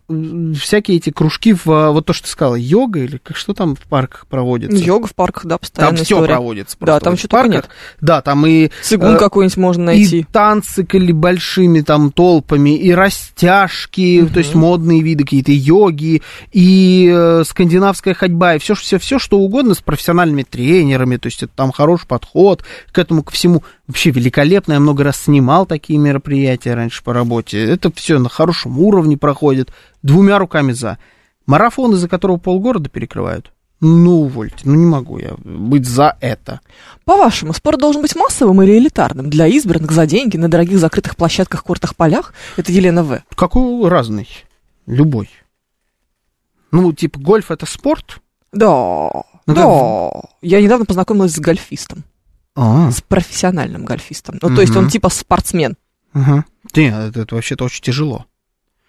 Всякие эти кружки, в, а, вот то, что ты сказала, йога или как что там в парках проводится? Йога в парках, да, Там постоянная все проводится. Да, просто там в что только парках. нет. Да, там и Цигун э, какой-нибудь можно и найти. танцы коли большими там толпами, и растяжки, то есть модные виды какие-то, йоги, и э, скандинавская ходьба, и все, все, все, что угодно с профессиональными тренерами, то есть это там хороший подход к этому, ко всему. Вообще великолепно, я много раз снимал такие мероприятия раньше по работе. Это все на хорошем уровне проходит, двумя руками за. Марафон, из-за которого полгорода перекрывают. Ну, увольте, ну не могу я быть за это. По-вашему, спорт должен быть массовым или элитарным? Для избранных, за деньги, на дорогих закрытых площадках, кортах, полях? Это Елена В. Какой разный? Любой. Ну, типа, гольф это спорт? Да, Ну, да. Я недавно познакомилась с гольфистом. А, С профессиональным гольфистом. Ну, то есть он типа спортсмен. ага. Нет, это, это вообще-то очень тяжело.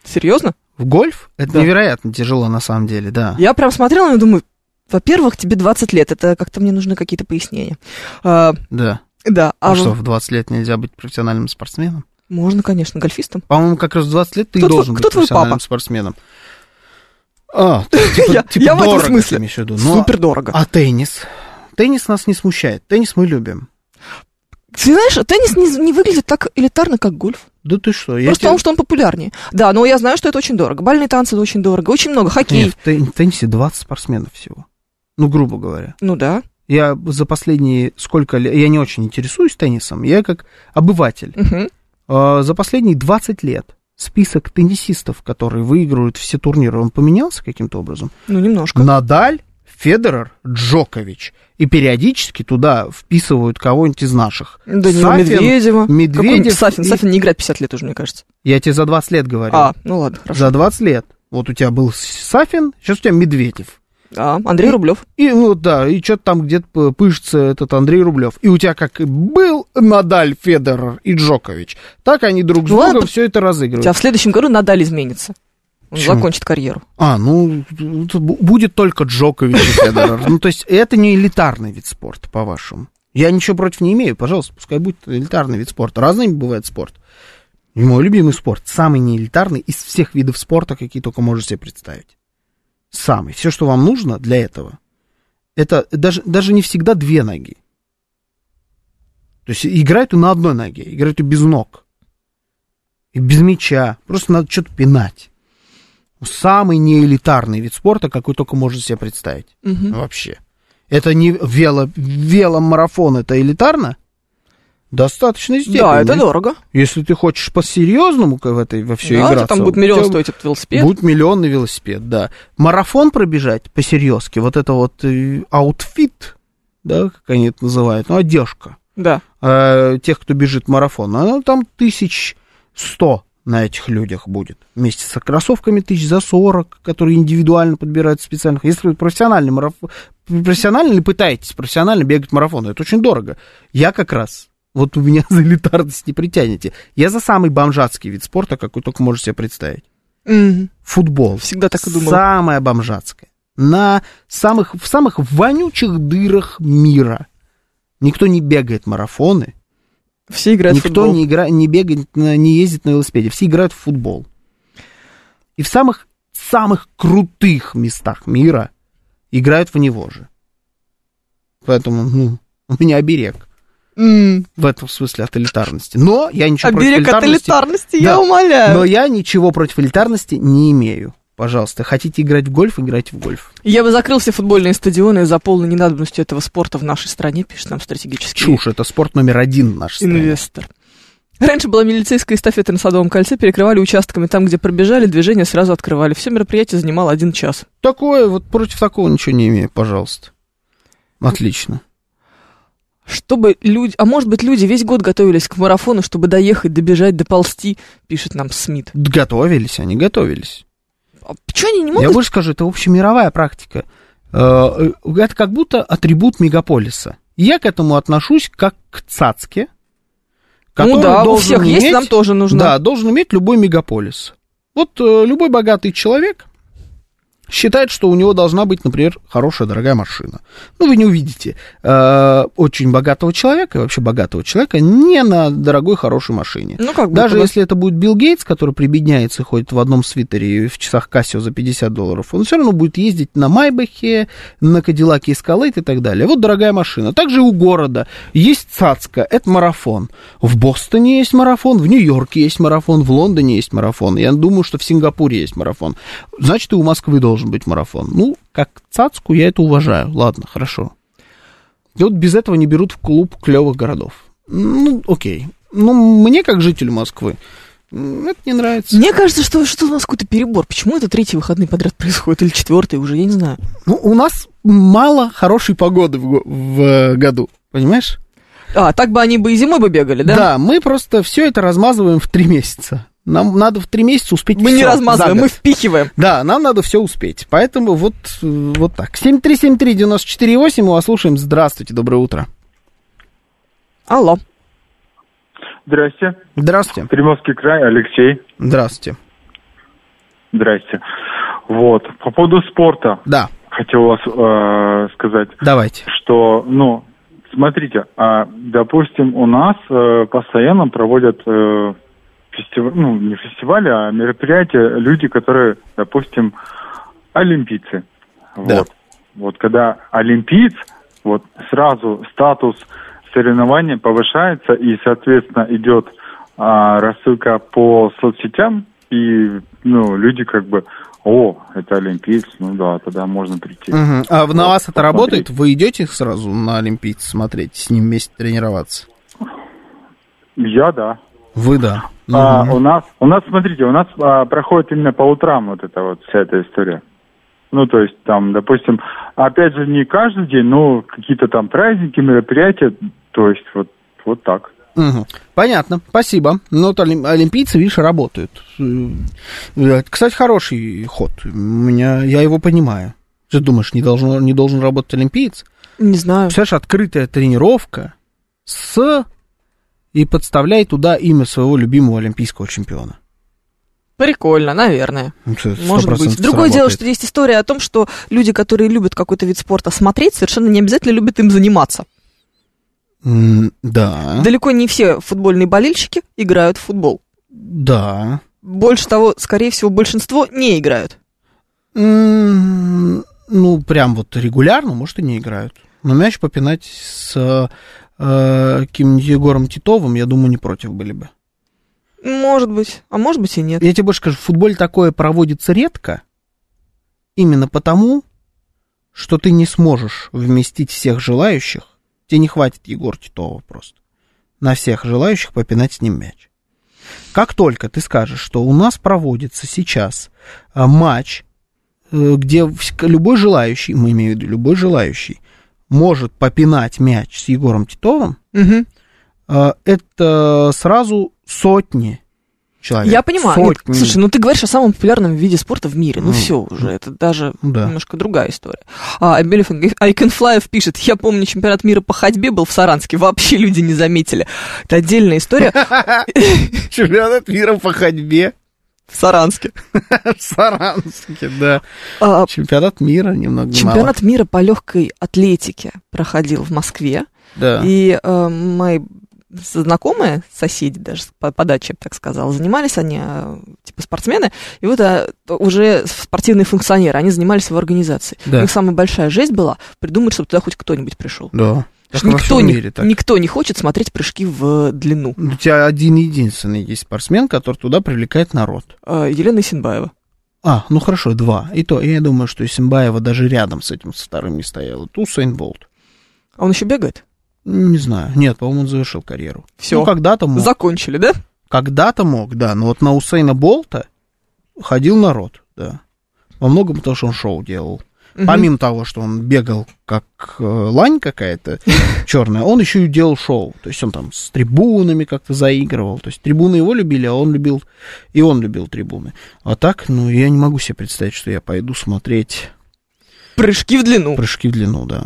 Серьезно? В гольф это Да. невероятно тяжело на самом деле, да. Я прям смотрела и думаю, во-первых, тебе 20 лет, это как-то мне нужны какие-то пояснения. А, Да. да, А, а, что, в 20 лет нельзя быть профессиональным спортсменом? можно, конечно, гольфистом. По-моему, как раз в 20 лет ты Кто должен кто быть профессиональным папа? спортсменом. А, <laughs> типа, Я- типа я в этом дорого, смысле. виду. Но- Супер дорого. А теннис? Теннис нас не смущает. Теннис мы любим. Ты знаешь, теннис не, не выглядит так элитарно, как гольф. Да ты что? я Просто тебе- потому, что он популярнее. Да, но я знаю, что это очень дорого. Бальные танцы это очень дорого, очень много. Хоккей. Нет, в тен- теннисе 20 спортсменов всего. Ну, грубо говоря. Ну да. Я за последние сколько лет, я не очень интересуюсь теннисом, я как обыватель. А, За последние 20 лет список теннисистов, которые выигрывают все турниры, он поменялся каким-то образом? Ну, немножко. Надаль, Федерер, Джокович. И периодически туда вписывают кого-нибудь из наших. Данила Сафин, Медведева. Медведев Сафин. и- Сафин не играет 50 лет уже, мне кажется. Я тебе за 20 лет говорю. А, ну ладно, хорошо. За 20 лет. Вот у тебя был Сафин, сейчас у тебя Медведев. А, Андрей Рублев. И ну да, и что-то там где-то пышется этот Андрей Рублев. И у тебя как и был Надаль, Федерер и Джокович, так они друг с Ну ладно, другом все это У разыгрывают. тебя в следующем году Надаль изменится. Он Почему? закончит карьеру. А, ну, будет только Джокович и Федерер. Ну, то есть это не элитарный вид спорта, по-вашему. Я ничего против не имею, пожалуйста, пускай будет элитарный вид спорта. Разный бывает спорт. И мой любимый спорт, самый неэлитарный из всех видов спорта, какие только можешь себе представить. самый, все, что вам нужно для этого, это даже, даже не всегда две ноги. То есть играют на одной ноге, играют без ног. И без мяча. Просто надо что-то пинать. Самый неэлитарный вид спорта, какой только можно себе представить. Мгм. Вообще. Это не вело, веломарафон, это элитарно? Достаточно степени. Да, это дорого. Если ты хочешь по-серьезному в этой во все Да, играться. там будет миллион стоить этот велосипед. Будет миллионный велосипед, да. Марафон пробежать по-серьезки, вот это вот э, outfit, да, как они это называют, ну, одежка Да. э, тех, кто бежит марафон, она там тысяч сто на этих людях будет. Вместе с кроссовками тысяч за 40, которые индивидуально подбирают специальных. Если вы профессиональный марафон, профессионально или пытаетесь профессионально бегать марафон, это очень дорого. Я как раз, вот у меня <laughs> за элитарность не притянете. Я за самый бомжатский вид спорта, какой только можете себе представить. Мгм. Футбол. Всегда так и думала. Самое бомжатское. На самых, в самых вонючих дырах мира. Никто не бегает марафоны, Все играют в Никто футбол. не, игра, не бегает, не ездит на велосипеде. Все играют в футбол. И в самых, самых крутых местах мира играют в него же. Поэтому, ну, у меня оберег М. в этом смысле от элитарности. Но я ничего Оберег против от элитарности... элитарности, я Да. умоляю. Но я ничего против элитарности не имею. Пожалуйста, хотите играть в гольф, играйте в гольф. Я бы закрыл все футбольные стадионы за полной ненадобностью этого спорта в нашей стране, пишет нам стратегический Чушь, это спорт номер один в нашей стране. инвестор. Раньше была милицейская эстафета на Садовом кольце, перекрывали участками там, где пробежали, движение сразу открывали. Все мероприятие занимало один час. Такое, вот против такого ничего не имею, пожалуйста. Отлично. Чтобы люди... А может быть, люди весь год готовились к марафону, чтобы доехать, добежать, доползти, пишет нам Смит. Готовились, они готовились. А почему они не Я могут... больше скажу, это общемировая практика. Э, Это как будто атрибут мегаполиса. Я к этому отношусь как к цацке, Ну да, у всех есть, иметь- нам тоже нужно. Да, должен иметь любой мегаполис. Вот э, любой богатый человек считает, что у него должна быть, например, хорошая, дорогая машина. Ну, вы не увидите э, очень богатого человека, и вообще богатого человека, не на дорогой, хорошей машине. Ну, как Даже бы. если это будет Билл Гейтс, который прибедняется и ходит в одном свитере и в часах Кассио за 50 долларов, он все равно будет ездить на Майбахе, на Кадиллаке Эскалейт и так далее. Вот дорогая машина. Также у города есть Цацка, это марафон. В Бостоне есть марафон, в Нью-Йорке есть марафон, в Лондоне есть марафон. Я думаю, что в Сингапуре есть марафон. Значит, и у Москвы должен быть марафон. Ну, как Цацку я это уважаю. Ладно, хорошо. И вот без этого не берут в клуб клевых городов. Ну, окей. Ну, мне, как жителю Москвы, это не нравится. Мне кажется, что, что у нас какой-то перебор. Почему это третий выходный подряд происходит? Или четвертый уже, я не знаю. Ну, у нас мало хорошей погоды в, в, э, году, понимаешь? А, так бы они бы и зимой бы бегали, да? мы просто все это размазываем в три месяца. Нам надо в три месяца успеть Мы не всё размазываем, мы впихиваем. Да, нам надо все успеть. Поэтому вот, э, вот так. 7373-94-8, мы вас слушаем. Здравствуйте, доброе утро. Алло. Здрасте. Здравствуйте. Приморский край, Алексей. Здравствуйте. Здрасте. Вот, по поводу спорта Да, хотел вас э, сказать, давайте. что, ну, смотрите, а, допустим, у нас э, постоянно проводят э, фестиваль, ну, не фестивали, а мероприятия люди, которые, допустим, олимпийцы. Да. Вот. Вот когда олимпиец, вот сразу статус соревнования повышается, и, соответственно, идет а, рассылка по соцсетям, и, ну, люди как бы, о, это олимпиец, ну да, тогда можно прийти. Мгм. А на Вот, вас это работает? Вы идете сразу на Олимпийцы смотреть, с ним вместе тренироваться? Я, да. Вы да. А, Мгм. у нас, у нас, смотрите, у нас а, проходит именно по утрам вот эта вот вся эта история. Ну, то есть там, допустим, опять же, не каждый день, но какие-то там праздники, мероприятия, то есть вот, вот так. Мгм. Понятно, спасибо. Ну, вот олим- олимпийцы, видишь, работают. Э, Кстати, хороший ход. У меня, я его понимаю. Ты думаешь, не должен, не должен работать олимпиец? Не знаю. Представляешь, открытая тренировка с... и подставляй туда имя своего любимого олимпийского чемпиона. Прикольно, наверное. Ну, Может 100% быть. Другое дело, сработает. что есть история о том, что люди, которые любят какой-то вид спорта смотреть, совершенно не обязательно любят им заниматься. М, Да, Далеко не все футбольные болельщики играют в футбол. да. Больше того, скорее всего, большинство не играют. М, Ну, прям вот регулярно, может, и не играют. Но мяч попинать с э, каким-нибудь Егором Титовым, я думаю, не против были бы. Может быть, а может быть и нет. Я тебе больше скажу, в футболе такое проводится редко, именно потому, что ты не сможешь вместить всех желающих. Тебе не хватит Егор Титова просто. На всех желающих попинать с ним мяч. Как только ты скажешь, что у нас проводится сейчас а, матч, э, где любой желающий, мы имеем в виду любой желающий, может попинать мяч с Егором Титовым, а, это сразу сотни человек. Я понимаю. Сотни. слушай, ну ты говоришь о самом популярном виде спорта в мире. Ну Ну, все уже, это даже да. немножко другая история. А, Белифин Айкенфлаев пишет, я помню, чемпионат мира по ходьбе был в Саранске, вообще люди не заметили. Это отдельная история <laughs> Чемпионат мира по ходьбе в Саранске. <laughs> в Саранске, да. А, Чемпионат мира немного Чемпионат мира по легкой атлетике проходил в Москве. мало. Да. И э, мои знакомые, соседи даже по, по даче, так сказала, занимались они, э, типа спортсмены, и вот то уже спортивные функционеры, они занимались в организации. Да. У них самая большая жесть была придумать, чтобы туда хоть кто-нибудь пришел. Да. Всем никто, не, мире так. никто не хочет смотреть прыжки в длину. У тебя один единственный есть спортсмен, который туда привлекает народ. Э, Елена Исенбаева. А, ну хорошо, два. И то, я думаю, что Симбаева даже рядом с этим со вторым не стояла. Ту Сейн Болт. А он еще бегает? Не знаю. Нет, по-моему, он завершил карьеру. Все. Ну, когда-то мог. Закончили, да? Когда-то мог, да. Но вот на Усейна Болта ходил народ, да. Во многом потому, что он шоу делал. Мгм. Помимо того, что он бегал как э, лань какая-то <laughs> черная, он еще и делал шоу. То есть он там с трибунами как-то заигрывал. То есть трибуны его любили, а он любил, и он любил трибуны. А так, ну, я не могу себе представить, что я пойду смотреть Прыжки в длину. прыжки в длину, да.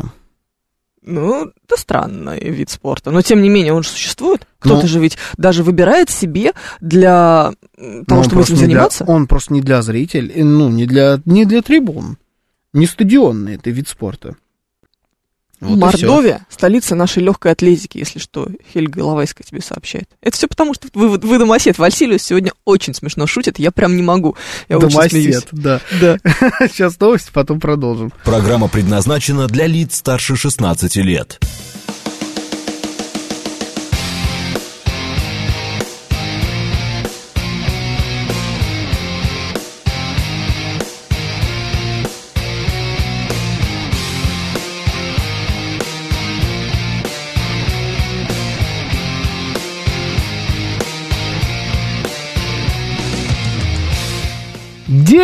Ну, это странный вид спорта. Но, тем не менее, он же существует. Кто-то Ну. же ведь даже выбирает себе для того, чтобы этим не для- заниматься. он просто не для зрителей, э, ну, не для, не для трибун. Не стадионный это вид спорта. Вот. Мордовия – столица нашей легкой атлетики, если что, Хельга Иловайская тебе сообщает. Это все потому, что вы, вы домосед. Вальсилиус сегодня очень смешно шутит, я прям не могу. Я. Домосед, да. Да. <laughs> Сейчас новости, потом продолжим. Программа предназначена для лиц старше 16 лет.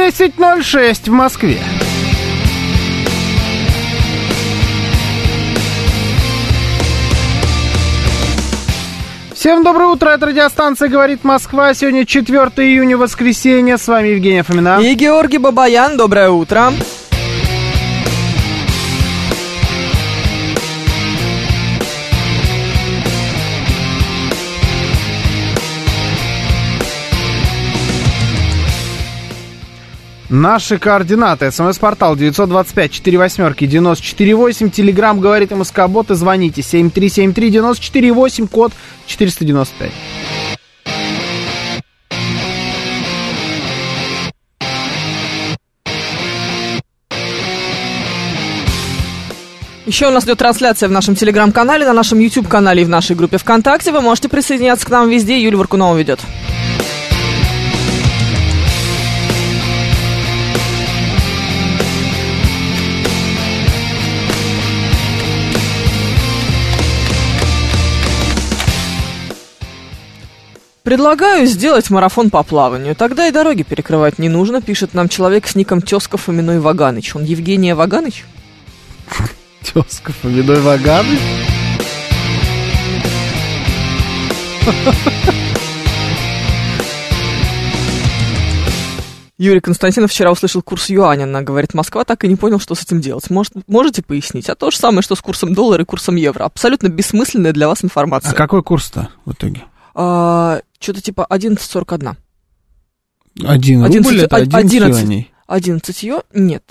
Десять ноль шесть в Москве. Всем доброе утро, это радиостанция «Говорит Москва». Сегодня 4 июня, воскресенье. С вами Евгений Фомина. И Георгий Бабаян, доброе утро. Наши координаты. СМС-портал 925-48-94-8. Телеграмм «Говорит МСК-бот» и звоните 7373-94-8, код 495. Еще у нас идет трансляция в нашем телеграм-канале, на нашем YouTube-канале и в нашей группе ВКонтакте. Вы можете присоединяться к нам везде. Юлия Варкунова ведет. Предлагаю сделать марафон по плаванию. Тогда и дороги перекрывать не нужно, пишет нам человек с ником Тесков именной Ваганыч. Он Евгения Ваганыч? <laughs> Тезка, помидой ваганы. <laughs> Юрий Константинов вчера услышал курс юаня на, говорит, Москва, так и не понял, что с этим делать. Может, можете пояснить? А то же самое, что с курсом доллара и курсом евро. Абсолютно бессмысленная для вас информация. А какой курс-то в итоге? А, что-то типа 11.41. Один 11, рубль это од- 11 11. юаней. 11 ё? Нет.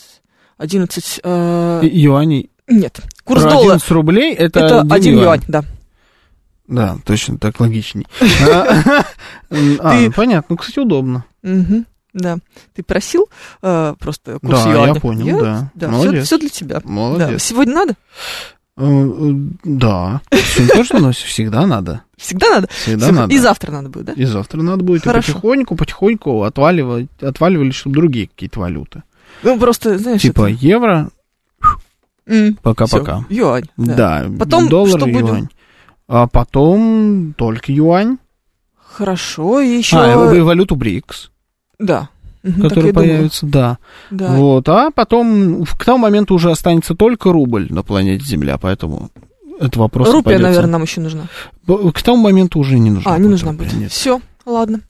11... э, Юаней. нет. Курс Про доллара. 11 рублей это, Это один 1 юань. юань, да. Да, точно, так логичней. <laughs> А, понятно. Ну, кстати, удобно. Да. Ты просил э, просто курс Да, юаня? я понял, да. Да, Молодец. все, для тебя. Молодец. Да. Сегодня надо? Э, э, Да. Сегодня тоже, но всегда надо. Всегда надо? Всегда Всё, надо. И завтра надо будет, да? И завтра надо будет. И Хорошо. потихоньку, потихоньку отваливать, отваливали, чтобы другие какие-то валюты. Ну, просто, знаешь... Типа это- евро, пока-пока. всё, юань. Да. Да. Потом доллар, что будем? юань. А потом только юань. Хорошо, и еще... А, и валюту БРИКС, Да. Мгм, так которая я думала. появится, да. Да. Вот, а потом к тому моменту уже останется только рубль на планете Земля, поэтому это вопрос Рупия, попадется. наверное, нам еще нужна. К тому моменту уже не нужна. А, не будет нужна рупия, будет. нет. Все, ладно.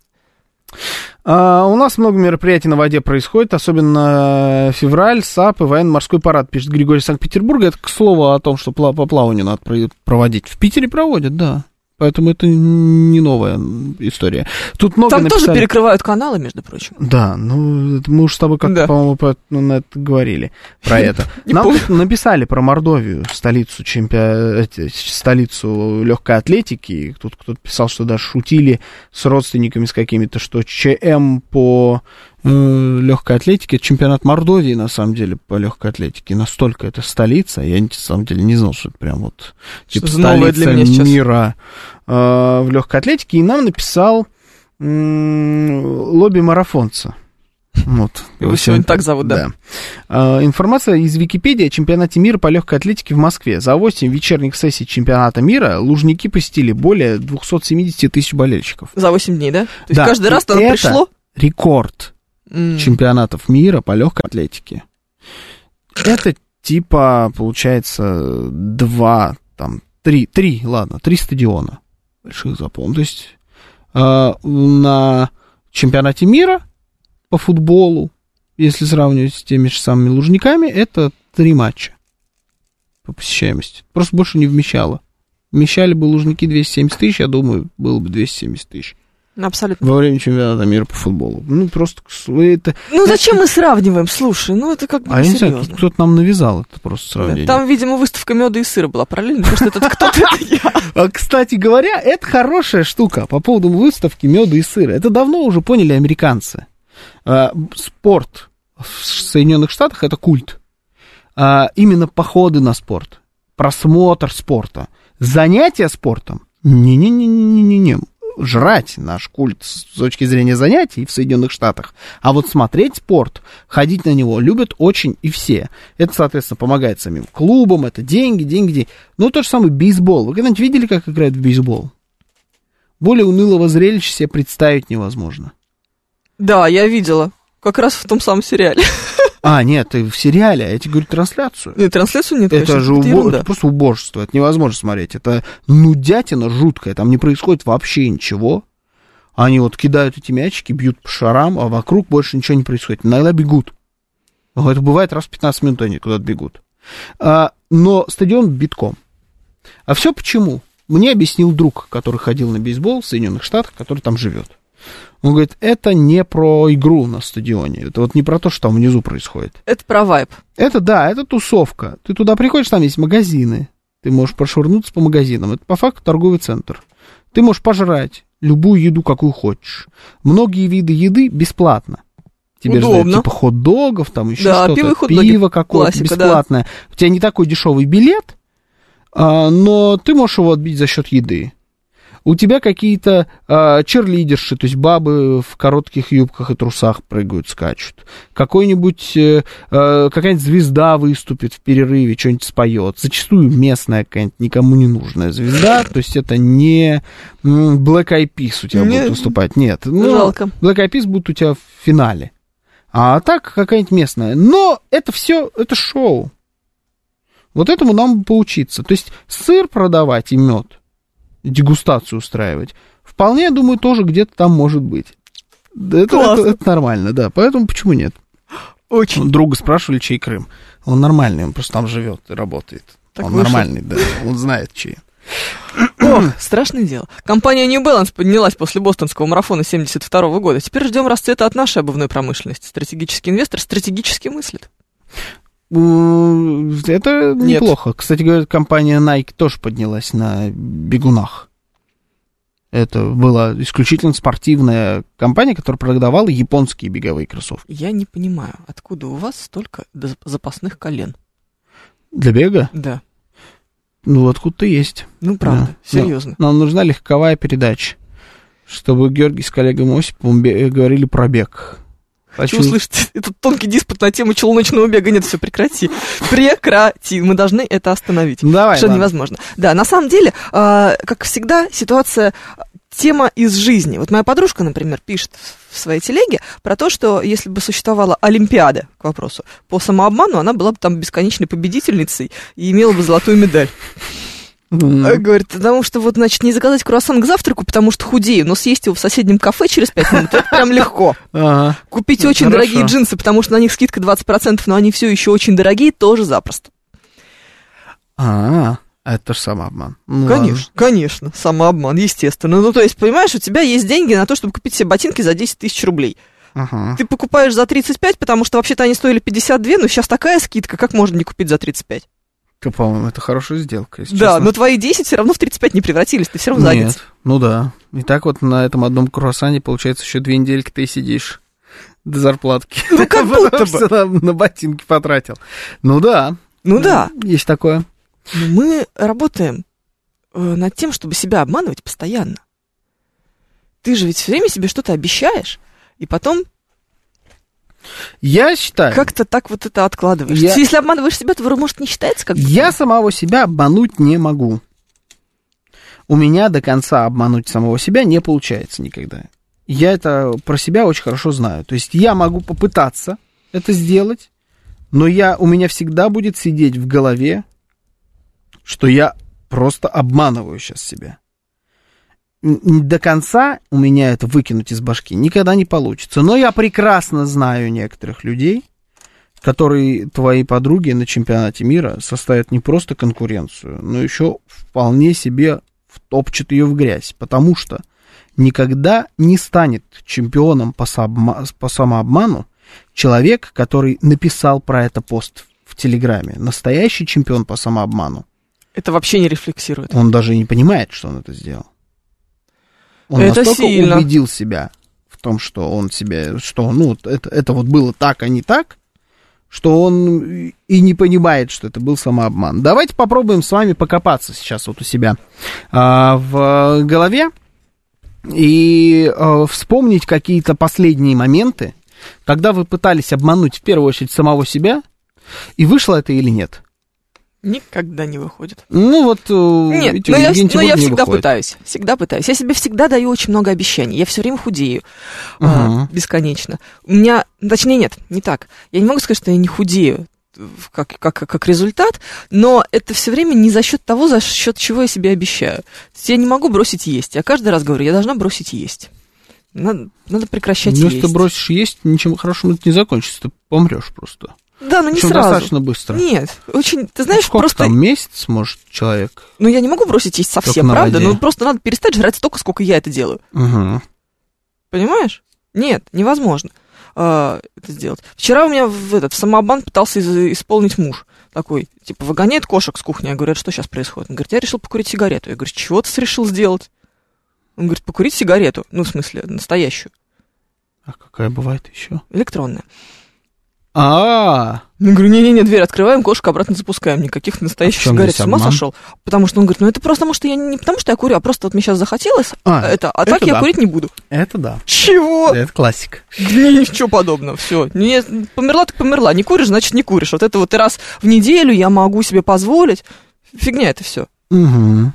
А, у нас много мероприятий на воде происходит, особенно февраль, САП и военно-морской парад, пишет Григорий из Санкт-Петербурга. Это к слову о том, что по плаванию надо про- проводить. В Питере проводят, да. Поэтому это не новая история. Тут много Там тоже написали- перекрывают каналы, между прочим. Да, ну мы уж с тобой как-то, Да. по-моему, про- ну, на это говорили про <laughs> это. Нам написали про Мордовию, столицу чемпио... эти, столицу легкой атлетики. Тут кто-то писал, что даже шутили с родственниками с какими-то, что ЧМ по легкой атлетике, это чемпионат Мордовии, на самом деле, по легкой атлетике. Настолько это столица. Я, на самом деле, не знал, что это прям вот типа столица для меня сейчас. мира э, в легкой атлетике. И нам написал м, лобби марафонца. Вот. <laughs> Его сегодня так зовут, да. А, Информация из Википедии о чемпионате мира по легкой атлетике в Москве. За 8 вечерних сессий чемпионата мира лужники посетили более 270 тысяч болельщиков. За 8 дней, да? То есть Да, каждый раз туда пришло? Рекорд М. чемпионатов мира по легкой атлетике. Это типа, получается, два, там, три, три, ладно, три стадиона больших запомнил. То есть э, на чемпионате мира по футболу, если сравнивать с теми же самыми лужниками, это три матча по посещаемости. Просто больше не вмещало. Вмещали бы лужники 270 тысяч, я думаю, было бы 270 тысяч Абсолютно. во время чемпионата мира по футболу. Ну, просто это... Ну зачем мы сравниваем? Слушай, ну это как бы А я не знаю, кто-то нам навязал это просто сравнение. Там, видимо, выставка меда и сыра была параллельно, потому что этот кто-то я. А, Кстати говоря, это хорошая штука по поводу выставки меда и сыра. Это давно уже поняли американцы. А, Спорт в Соединенных Штатах это культ. А, Именно походы на спорт, просмотр спорта, занятия спортом. Не-не-не-не-не-не. Жрать наш культ с точки зрения занятий в Соединенных Штатах. А вот смотреть спорт, ходить на него любят очень и все. Это, соответственно, помогает самим клубам, это деньги, деньги, деньги. Ну, тот же самый бейсбол. Вы когда-нибудь видели, как играют в бейсбол? Более унылого зрелища себе представить невозможно. Да, я видела. Как раз в том самом сериале. <laughs> А, нет, ты в сериале, а я тебе говорю трансляцию. Нет, трансляцию нет, Это конечно, же это убо- ерунда. это просто убожество, это невозможно смотреть. Это нудятина жуткая, там не происходит вообще ничего. Они вот кидают эти мячики, бьют по шарам, а вокруг больше ничего не происходит. Иногда бегут. Ну, Это бывает раз в 15 минут они куда-то бегут. А, но стадион битком. А все почему? Мне объяснил друг, который ходил на бейсбол в Соединенных Штатах, который там живет. Он говорит, это не про игру на стадионе, это вот не про то, что там внизу происходит. Это про вайб. Это да, это тусовка. Ты туда приходишь, там есть магазины. Ты можешь прошвырнуться по магазинам. Это по факту торговый центр. Ты можешь пожрать любую еду, какую хочешь. Многие виды еды бесплатно. Тебе Удобно. раздают типа хот-догов, там еще Да, что-то. пиво. Пиво какое-то Классика, да. бесплатное. У тебя не такой дешевый билет, а, но ты можешь его отбить за счет еды. У тебя какие-то а, черлидерши, то есть бабы в коротких юбках и трусах прыгают, скачут. Какой-нибудь, э, э, какая-нибудь звезда выступит в перерыве, что-нибудь споет. Зачастую местная какая-нибудь никому не нужная звезда, то есть это не Black Eyed Peas у тебя Не- будут выступать, нет. Ну, Жалко. Black Eyed Peas будут у тебя в финале. А так какая-нибудь местная. Но это все, это шоу. Вот этому нам поучиться. То есть сыр продавать и мед, дегустацию устраивать, вполне, я думаю, тоже где-то там может быть. Это, Классно. это- это нормально, да. Поэтому почему нет? Очень. Друга спрашивали, чей Крым. Он нормальный, он просто там живет и работает. Так он вышло. нормальный, да. Он знает, чей. Ох, страшное дело. Компания New Balance поднялась после бостонского марафона 72 года. Теперь ждем расцвета от нашей обувной промышленности. Стратегический инвестор стратегически мыслит. Это Нет. неплохо. Кстати говоря, компания Nike тоже поднялась на бегунах. Это была исключительно спортивная компания, которая продавала японские беговые кроссовки. Я не понимаю, откуда у вас столько запасных колен? Для бега? Да. Ну, откуда-то есть. Ну, правда, Да. серьезно. Но Нам нужна легковая передача, чтобы Георгий с коллегой Осиповым говорили про бег. Хочу услышать <laughs> этот тонкий диспут на тему челночного бега. Нет, все, прекрати. Прекрати. Мы должны это остановить. Ну, давай, Что ладно. невозможно. Да, на самом деле, а, как всегда, ситуация тема из жизни. Вот моя подружка, например, пишет в своей телеге про то, что если бы существовала Олимпиада, к вопросу, по самообману, она была бы там бесконечной победительницей и имела бы золотую медаль. А, Говорит, потому что вот, значит, не заказать круассан к завтраку, потому что худею, но съесть его в соседнем кафе через 5 минут, это прям легко. Ага. Купить Ну, очень хорошо. дорогие джинсы, потому что на них скидка 20%, но они все еще очень дорогие, тоже запросто. А, это же самообман. Ну, Конечно, конечно, самообман, естественно. Ну, то есть, понимаешь, у тебя есть деньги на то, чтобы купить себе ботинки за 10 тысяч рублей. Ага. Ты покупаешь за 35, потому что вообще-то они стоили 52, но сейчас такая скидка, как можно не купить за 35? Ты, По-моему, это хорошая сделка, если Да, честно. но твои 10 все равно в 35 не превратились, ты все равно задница. Нет, ну да. И так вот на этом одном круассане, получается, еще две недельки ты сидишь до зарплатки. Ну, как <laughs> будто бы. на, на ботинки потратил. Ну да. Ну да, Есть такое. мы работаем э, над тем, чтобы себя обманывать постоянно. Ты же ведь все время себе что-то обещаешь, и потом Я считаю, как-то так вот это откладываешь. Я- Если обманываешь себя, то, может, не считается как я самого себя обмануть не могу. У меня до конца обмануть самого себя не получается никогда. Я это про себя очень хорошо знаю. То есть я могу попытаться это сделать, но я, у меня всегда будет сидеть в голове, что я просто обманываю сейчас себя. До конца у меня это выкинуть из башки никогда не получится. Но я прекрасно знаю некоторых людей, которые твои подруги на чемпионате мира составят не просто конкуренцию, но еще вполне себе втопчут ее в грязь, потому что никогда не станет чемпионом по, по самообману человек, который написал про это пост в Телеграме. Настоящий чемпион по самообману. это вообще не рефлексирует. Он даже не понимает, что он это сделал. Он Это настолько сильно. убедил себя в том, что он себе, что ну это, это вот было так, а не так, что он и не понимает, что это был самообман. Давайте попробуем с вами покопаться сейчас вот у себя а, в голове и а, вспомнить какие-то последние моменты, когда вы пытались обмануть в первую очередь самого себя, и вышло это или нет. Никогда не выходит. Ну вот, э, Нет, видите, но я, но я всегда выходит. пытаюсь. Всегда пытаюсь. Я себе всегда даю очень много обещаний. Я все время худею. а, Мгм. бесконечно. У меня, точнее, нет, не так. Я не могу сказать, что я не худею как, как, как результат, но это все время не за счет того, за счет чего я себе обещаю. Я не могу бросить есть. Я каждый раз говорю, я должна бросить есть. Надо, надо прекращать Ну, есть. если ты бросишь есть, ничем хорошим это не закончится, ты помрешь просто. Да, но не Причем сразу. достаточно быстро. Нет, очень, ты Ну, знаешь, сколько просто... там, месяц может человек? Ну, я не могу бросить есть совсем, правда? воде. Ну, просто надо перестать жрать столько, сколько я это делаю. Угу. Понимаешь? Нет, невозможно а, это сделать. Вчера у меня в, этот, в самообман пытался из- исполнить муж. Такой, типа, выгоняет кошек с кухни. Я говорю, «А что сейчас происходит? Он говорит, я решил покурить сигарету. Я говорю, чего ты решил сделать? Он говорит, покурить сигарету. Ну, в смысле, настоящую, А какая бывает еще? электронная. А, Я говорю, не-не-не, дверь открываем, кошек обратно запускаем. Никаких настоящих А в чем сигарет. С ума сошел? Потому что он говорит, ну это просто потому, что я не потому, что я курю, а просто вот мне сейчас захотелось. А, это, а это так я да. курить не буду. это да. Чего? Это классика. Ничего подобного, все. Не, померла так померла. Не куришь, значит не куришь. Вот это вот раз в неделю я могу себе позволить. Фигня это все. Угу.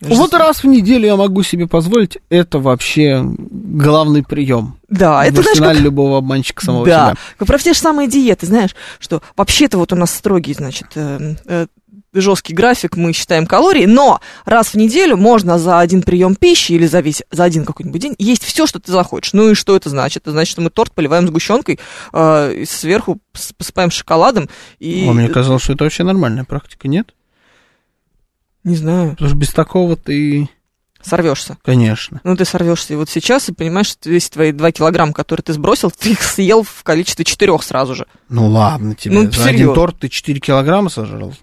Вот раз в неделю я могу себе позволить, это вообще главный прием. Да, в это знаешь, как... любого обманщика самого да, себя. как про те же самые диеты, знаешь, что вообще-то вот у нас строгий, значит, э, э, жесткий график, мы считаем калории, но раз в неделю можно за один прием пищи или за весь, за один какой-нибудь день есть все, что ты захочешь. Ну и что это значит? Это значит, что мы торт поливаем сгущенкой, э, сверху пос- посыпаем шоколадом и... А мне казалось, что это вообще нормальная практика, нет? Не знаю, Потому что без такого ты, сорвешься. конечно. Ну, ты сорвешься и вот сейчас и понимаешь, что весь твои 2 килограмма, которые ты сбросил, <laughs> ты их съел в количестве четырех сразу же. Ну ладно тебе. Ну, За один торт ты 4 килограмма сожрал.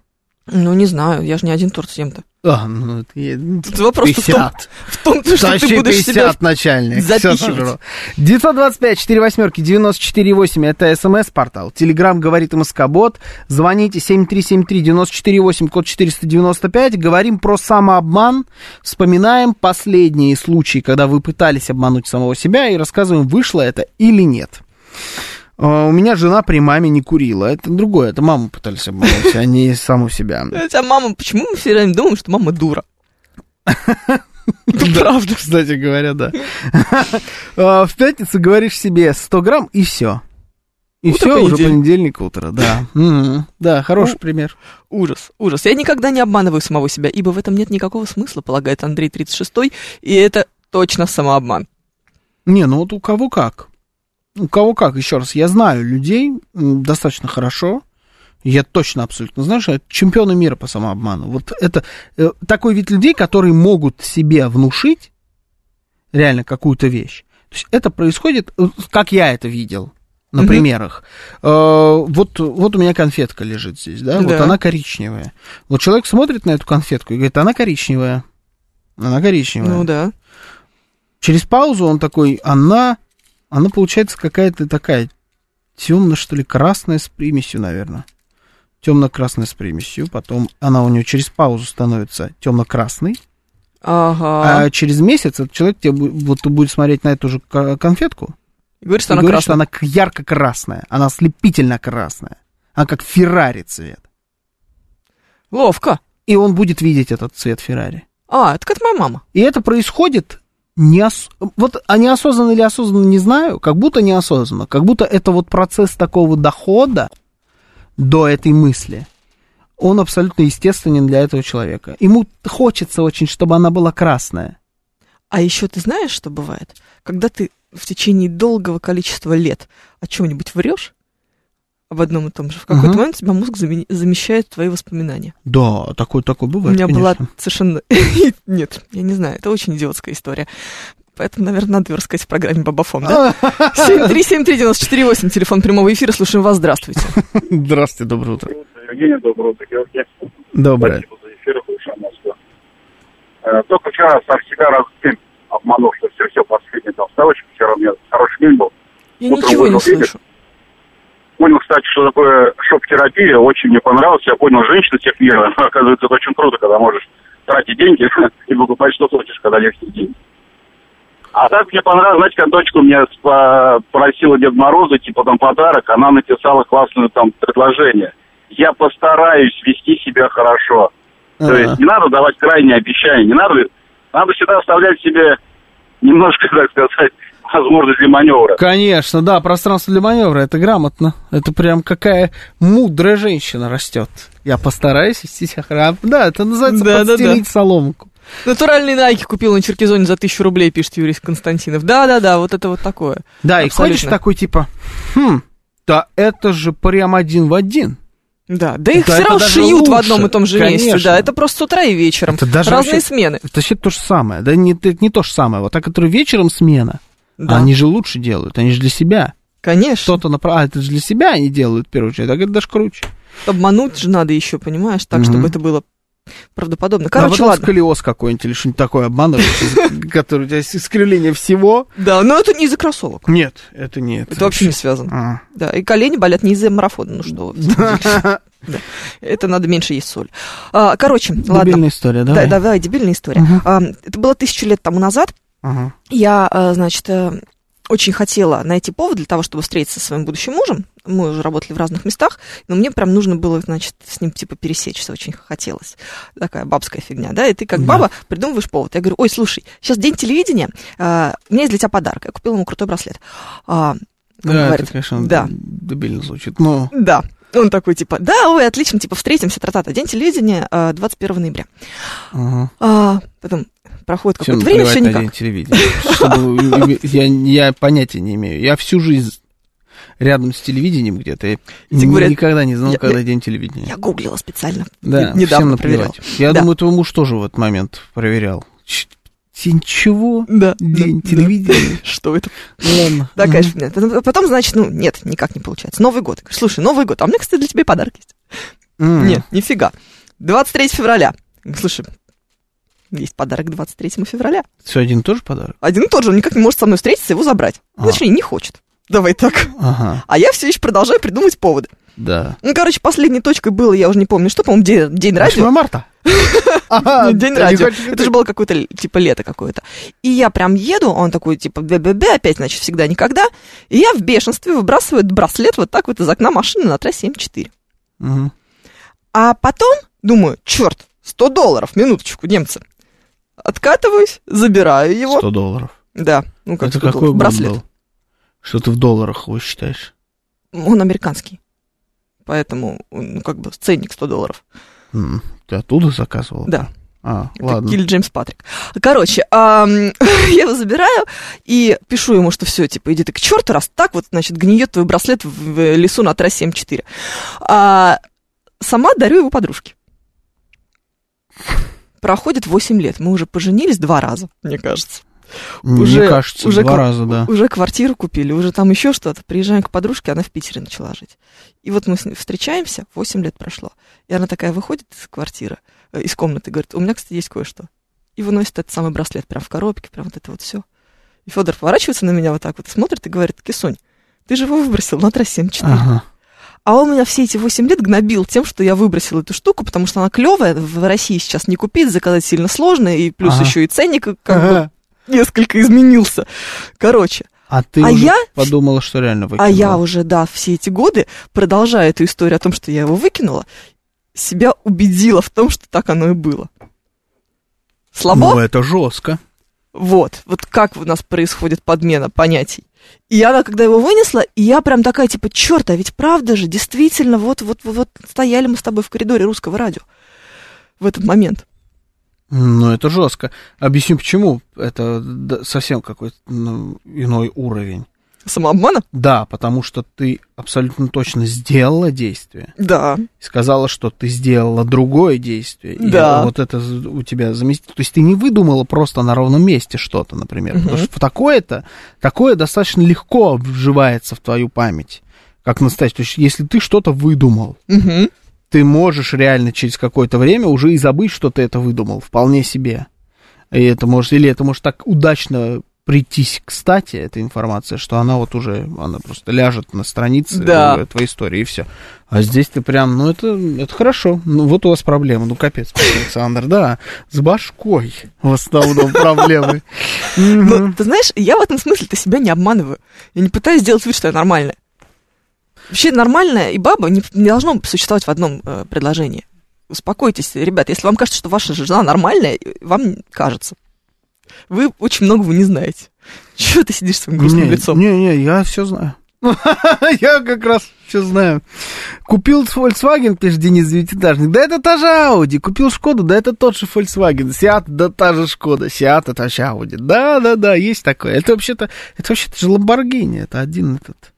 Ну, не знаю, я же не один торт съем-то. А, ну, я- Тут вопрос в том, 50. в том, что ты Почти будешь 50, себя... начальник. Запихивать. сожрал. 925 4 восьмерки 94 8 это смс-портал. Телеграмм говорит МСК-бот. Звоните 7373 94 8 код 495. Говорим про самообман. Вспоминаем последние случаи, когда вы пытались обмануть самого себя и рассказываем, вышло это или нет. А, У меня жена при маме не курила. Это другое. Это маму пытались обмануть, а не саму себя. Хотя мама, почему мы все время думаем, что мама дура? Правда. Кстати говоря, да. А, В пятницу говоришь себе 100 грамм и все. И Утро все, уже понедельник. понедельник, утро, да. Да, хороший Ну, пример. Ужас, ужас. Я никогда не обманываю самого себя, ибо в этом нет никакого смысла, полагает Андрей 36 и это точно самообман. Не, ну вот у кого как. У кого как, еще раз, я знаю людей достаточно хорошо, я точно абсолютно знаю, что это чемпионы мира по самообману. Вот это э, такой вид людей, которые могут себе внушить реально какую-то вещь. То есть это происходит, э, как я это видел на Мгм. примерах. Э, вот, вот у меня конфетка лежит здесь, да, вот Да. она коричневая. Вот человек смотрит на эту конфетку и говорит, она коричневая. Она коричневая. Ну да. Через паузу он такой, она, она получается какая-то такая темно, что ли, красная с примесью, наверное. Темно-красная с примесью. Потом она у нее через паузу становится темно-красной. Ага. А через месяц этот человек тебе вот будет смотреть на эту же ко- конфетку И говорит, что и она говорит, красная. что она ярко-красная. Она ослепительно красная. Она как Феррари цвет. Ловко. И он будет видеть этот цвет Феррари. А, это как моя мама. И это происходит неос... вот а неосознанно или осознанно не знаю, как будто неосознанно, как будто это вот процесс такого дохода до этой мысли. Он абсолютно естественен для этого человека. Ему хочется очень, чтобы она была красная. А еще ты знаешь, что бывает? Когда ты в течение долгого количества лет о чем-нибудь врешь об одном и том же, в какой-то Мгм. момент у тебя мозг заме- замещает твои воспоминания. Да, такое, такое У бывает, меня была конечно. совершенно... <laughs> Нет, я не знаю, это очень идиотская история. Поэтому, наверное, надо ее рассказать в программе Бабафон, да? <laughs> 7373948, телефон прямого эфира, слушаем вас, здравствуйте. Здравствуйте, доброе утро. Евгений, доброе утро, Георгий. Доброе. Спасибо за эфир, хорошая Москва. Э, Только вчера сам себя раз в обманул, что все, все, последний там ставочек. Вчера у меня хороший день был. Я ничего не слышу. Понял, кстати, что такое шоп-терапия, очень мне понравилось. Я понял, женщина всех мира, <laughs> оказывается, это очень круто, когда можешь тратить деньги <laughs> и покупать, что хочешь, когда легкие деньги. А так мне понравилось, знаете, как дочка у меня просила Дед Мороза, типа, там, подарок, она написала классное там предложение. Я постараюсь вести себя хорошо. То Ага. есть не надо давать крайние обещания, не надо, надо всегда оставлять себе немножко, <laughs> так сказать, возможность для маневра. Конечно, да, пространство для маневра, это грамотно. Это прям какая мудрая женщина растет. Я постараюсь вести себя хорошо. Да, это называется Да, да, да. подстелить соломку. Натуральные найки купил на Черкизоне за тысячу рублей, пишет Юрий Константинов. Да-да-да, вот это вот такое. Да, и Абсолютно. ходишь такой типа, хм, да это же прям один в один. Да, да их Да, все равно шьют в лучше, одном и том же месте, конечно. да, это просто с утра и вечером. Это даже Разные вообще- смены. Это вообще то же самое. Да не, это не то же самое. Вот та, которая вечером смена, Да, они же лучше делают, они же для себя. конечно. Что-то направ... А, это же для себя они делают, в первую очередь, так это даже круче. Обмануть же надо еще, понимаешь, так, Мгм. чтобы это было правдоподобно. а Короче, потом ладно. сколиоз какой-нибудь или что-нибудь такое обманываешь, <laughs> который у тебя искривление всего. Да, но это не из-за кроссовок. Нет, это нет. Это вообще не связано. А. Да, и колени болят не из-за марафона, ну что. <laughs> Да. Это надо меньше есть соль. А, короче, ладно. Дебильная история, Да, давай. давай, дебильная история. А, это было тысячу лет тому назад. Ага. Я, э, значит, э, очень хотела найти повод для того, чтобы встретиться со своим будущим мужем. Мы уже работали в разных местах, но мне прям нужно было, значит, с ним типа пересечься, очень хотелось. Такая бабская фигня, да? И ты как Да. баба придумываешь повод. Я говорю, ой, слушай, сейчас день телевидения, э, у меня есть для тебя подарок. Я купила ему крутой браслет. А, Да, говорит, это, конечно, да. дебильно звучит. Но да. Он такой, типа, да, ой, отлично, типа, встретимся, тра-та-та. День телевидения, э, 21 ноября. ага. А, потом проходит какое-то время, все никак. день телевидения. Я, я понятия не имею. Я всю жизнь рядом с телевидением где-то. Я говорят, никогда не знал, я- когда я- день телевидения. Я гуглила специально. Да, не- недавно всем проверял. Я Да. думаю, твой муж тоже в этот момент проверял. Ч- Ничего, Да. день да, телевидения. да. <laughs> Что это? Ладно. Такая Мгм. фигня. Потом, значит, ну, нет, никак не получается. Новый год. Говорю, Слушай, Новый год, а у меня, кстати, для тебя подарок есть. М. Нет, нифига. 23 февраля. Слушай, есть подарок к 23 февраля. Все один и тот же подарок? Один и тот же, он никак не может со мной встретиться и его забрать. А. Точнее, не хочет. Давай так. Ага, А я все еще продолжаю придумывать поводы. Да. Ну, короче, последней точкой было, я уже не помню, что, по-моему, день, день 8 радио. марта. <laughs> Ага, Ну, день радио. Это же было какое-то, типа, лето какое-то. И я прям еду, он такой, типа, БББ, опять, значит, всегда никогда. И я в бешенстве выбрасываю браслет вот так вот из окна машины на трассе М4. Мгм. А потом думаю, черт, 100 долларов, минуточку, немцы. Откатываюсь, забираю его. 100 долларов. Да, ну как Это 100 какой долларов, браслет. был? Что ты в долларах его считаешь? Он американский. Поэтому, ну, как бы, ценник 100 долларов. М, Ты оттуда заказывал? Да. А, Это ладно. Килли Джеймс Патрик. Короче, ам, <laughs> я его забираю и пишу ему, что все, типа, иди ты к черту, раз так вот, значит, гниет твой браслет в в лесу на трассе М4. А сама дарю его подружке. <laughs> Проходит 8 лет. Мы уже поженились два раза, мне кажется. Мне уже- кажется, уже два ка- раза, да. Уже квартиру купили, уже там еще что-то. Приезжаем к подружке, она в Питере начала жить. И вот мы с ней встречаемся, 8 лет прошло. И она такая выходит из квартиры, э, из комнаты, говорит, у меня, кстати, есть кое-что. И выносит этот самый браслет прям в коробке, прям вот это вот все. И Федор поворачивается на меня вот так вот, смотрит и говорит, Кисунь, ты же его выбросил на трассе М4. Ага. А он меня все эти 8 лет гнобил тем, что я выбросила эту штуку, потому что она клевая, в России сейчас не купить, заказать сильно сложно, и плюс Ага. еще и ценник как бы Ага. Несколько изменился. Короче, А ты А уже я- подумала, что реально выкинула? а я уже, да, все эти годы, продолжая эту историю о том, что я его выкинула, себя убедила в том, что так оно и было. Слабо? Ну, это жестко. Вот, вот как у нас происходит подмена понятий. И она, когда его вынесла, и я прям такая, типа, черт, а ведь правда же, действительно, вот, вот, вот, вот стояли мы с тобой в коридоре русского радио в этот момент. Ну, это жестко. Объясню почему. Это совсем какой-то ну, иной уровень. Самообмана? Да, потому что ты абсолютно точно сделала действие. Да. и Сказала, что ты сделала другое действие. И Да. вот это у тебя заместить. То есть ты не выдумала просто на ровном месте что-то, например. Мгм. Потому что такое-то, такое достаточно легко вживается в твою память. Как настоящий. То есть если ты что-то выдумал, Мгм. Ты можешь реально через какое-то время уже и забыть, что ты это выдумал, вполне себе. И это может, или это может так удачно прийтись кстати, эта информация, что она вот уже, она просто ляжет на странице Да. твоей истории, и все. А здесь ты прям, ну это, это хорошо, ну вот у вас проблема, ну капец, <laughs> Александр, да, с башкой в основном проблемы. <laughs> Ну, ты знаешь, я в этом смысле-то себя не обманываю. Я не пытаюсь сделать вид, что я нормальная. Вообще нормальная и баба не, не должно существовать в одном э, предложении. Успокойтесь, ребят, если вам кажется, что ваша жена нормальная, вам кажется. Вы очень многого не знаете. <laughs> Чего ты сидишь своим грустным не, лицом? Не, не, я все знаю. <laughs> Я как раз все знаю. Купил Volkswagen, пишет Денис Девятиэтажник. Да это та же Audi. Купил Шкоду, да это тот же Volkswagen. Сиат, да та же Шкода. Сиат, это же Audi. Да, да, да, есть такое. Это вообще-то, это вообще-то же Lamborghini. Это один этот.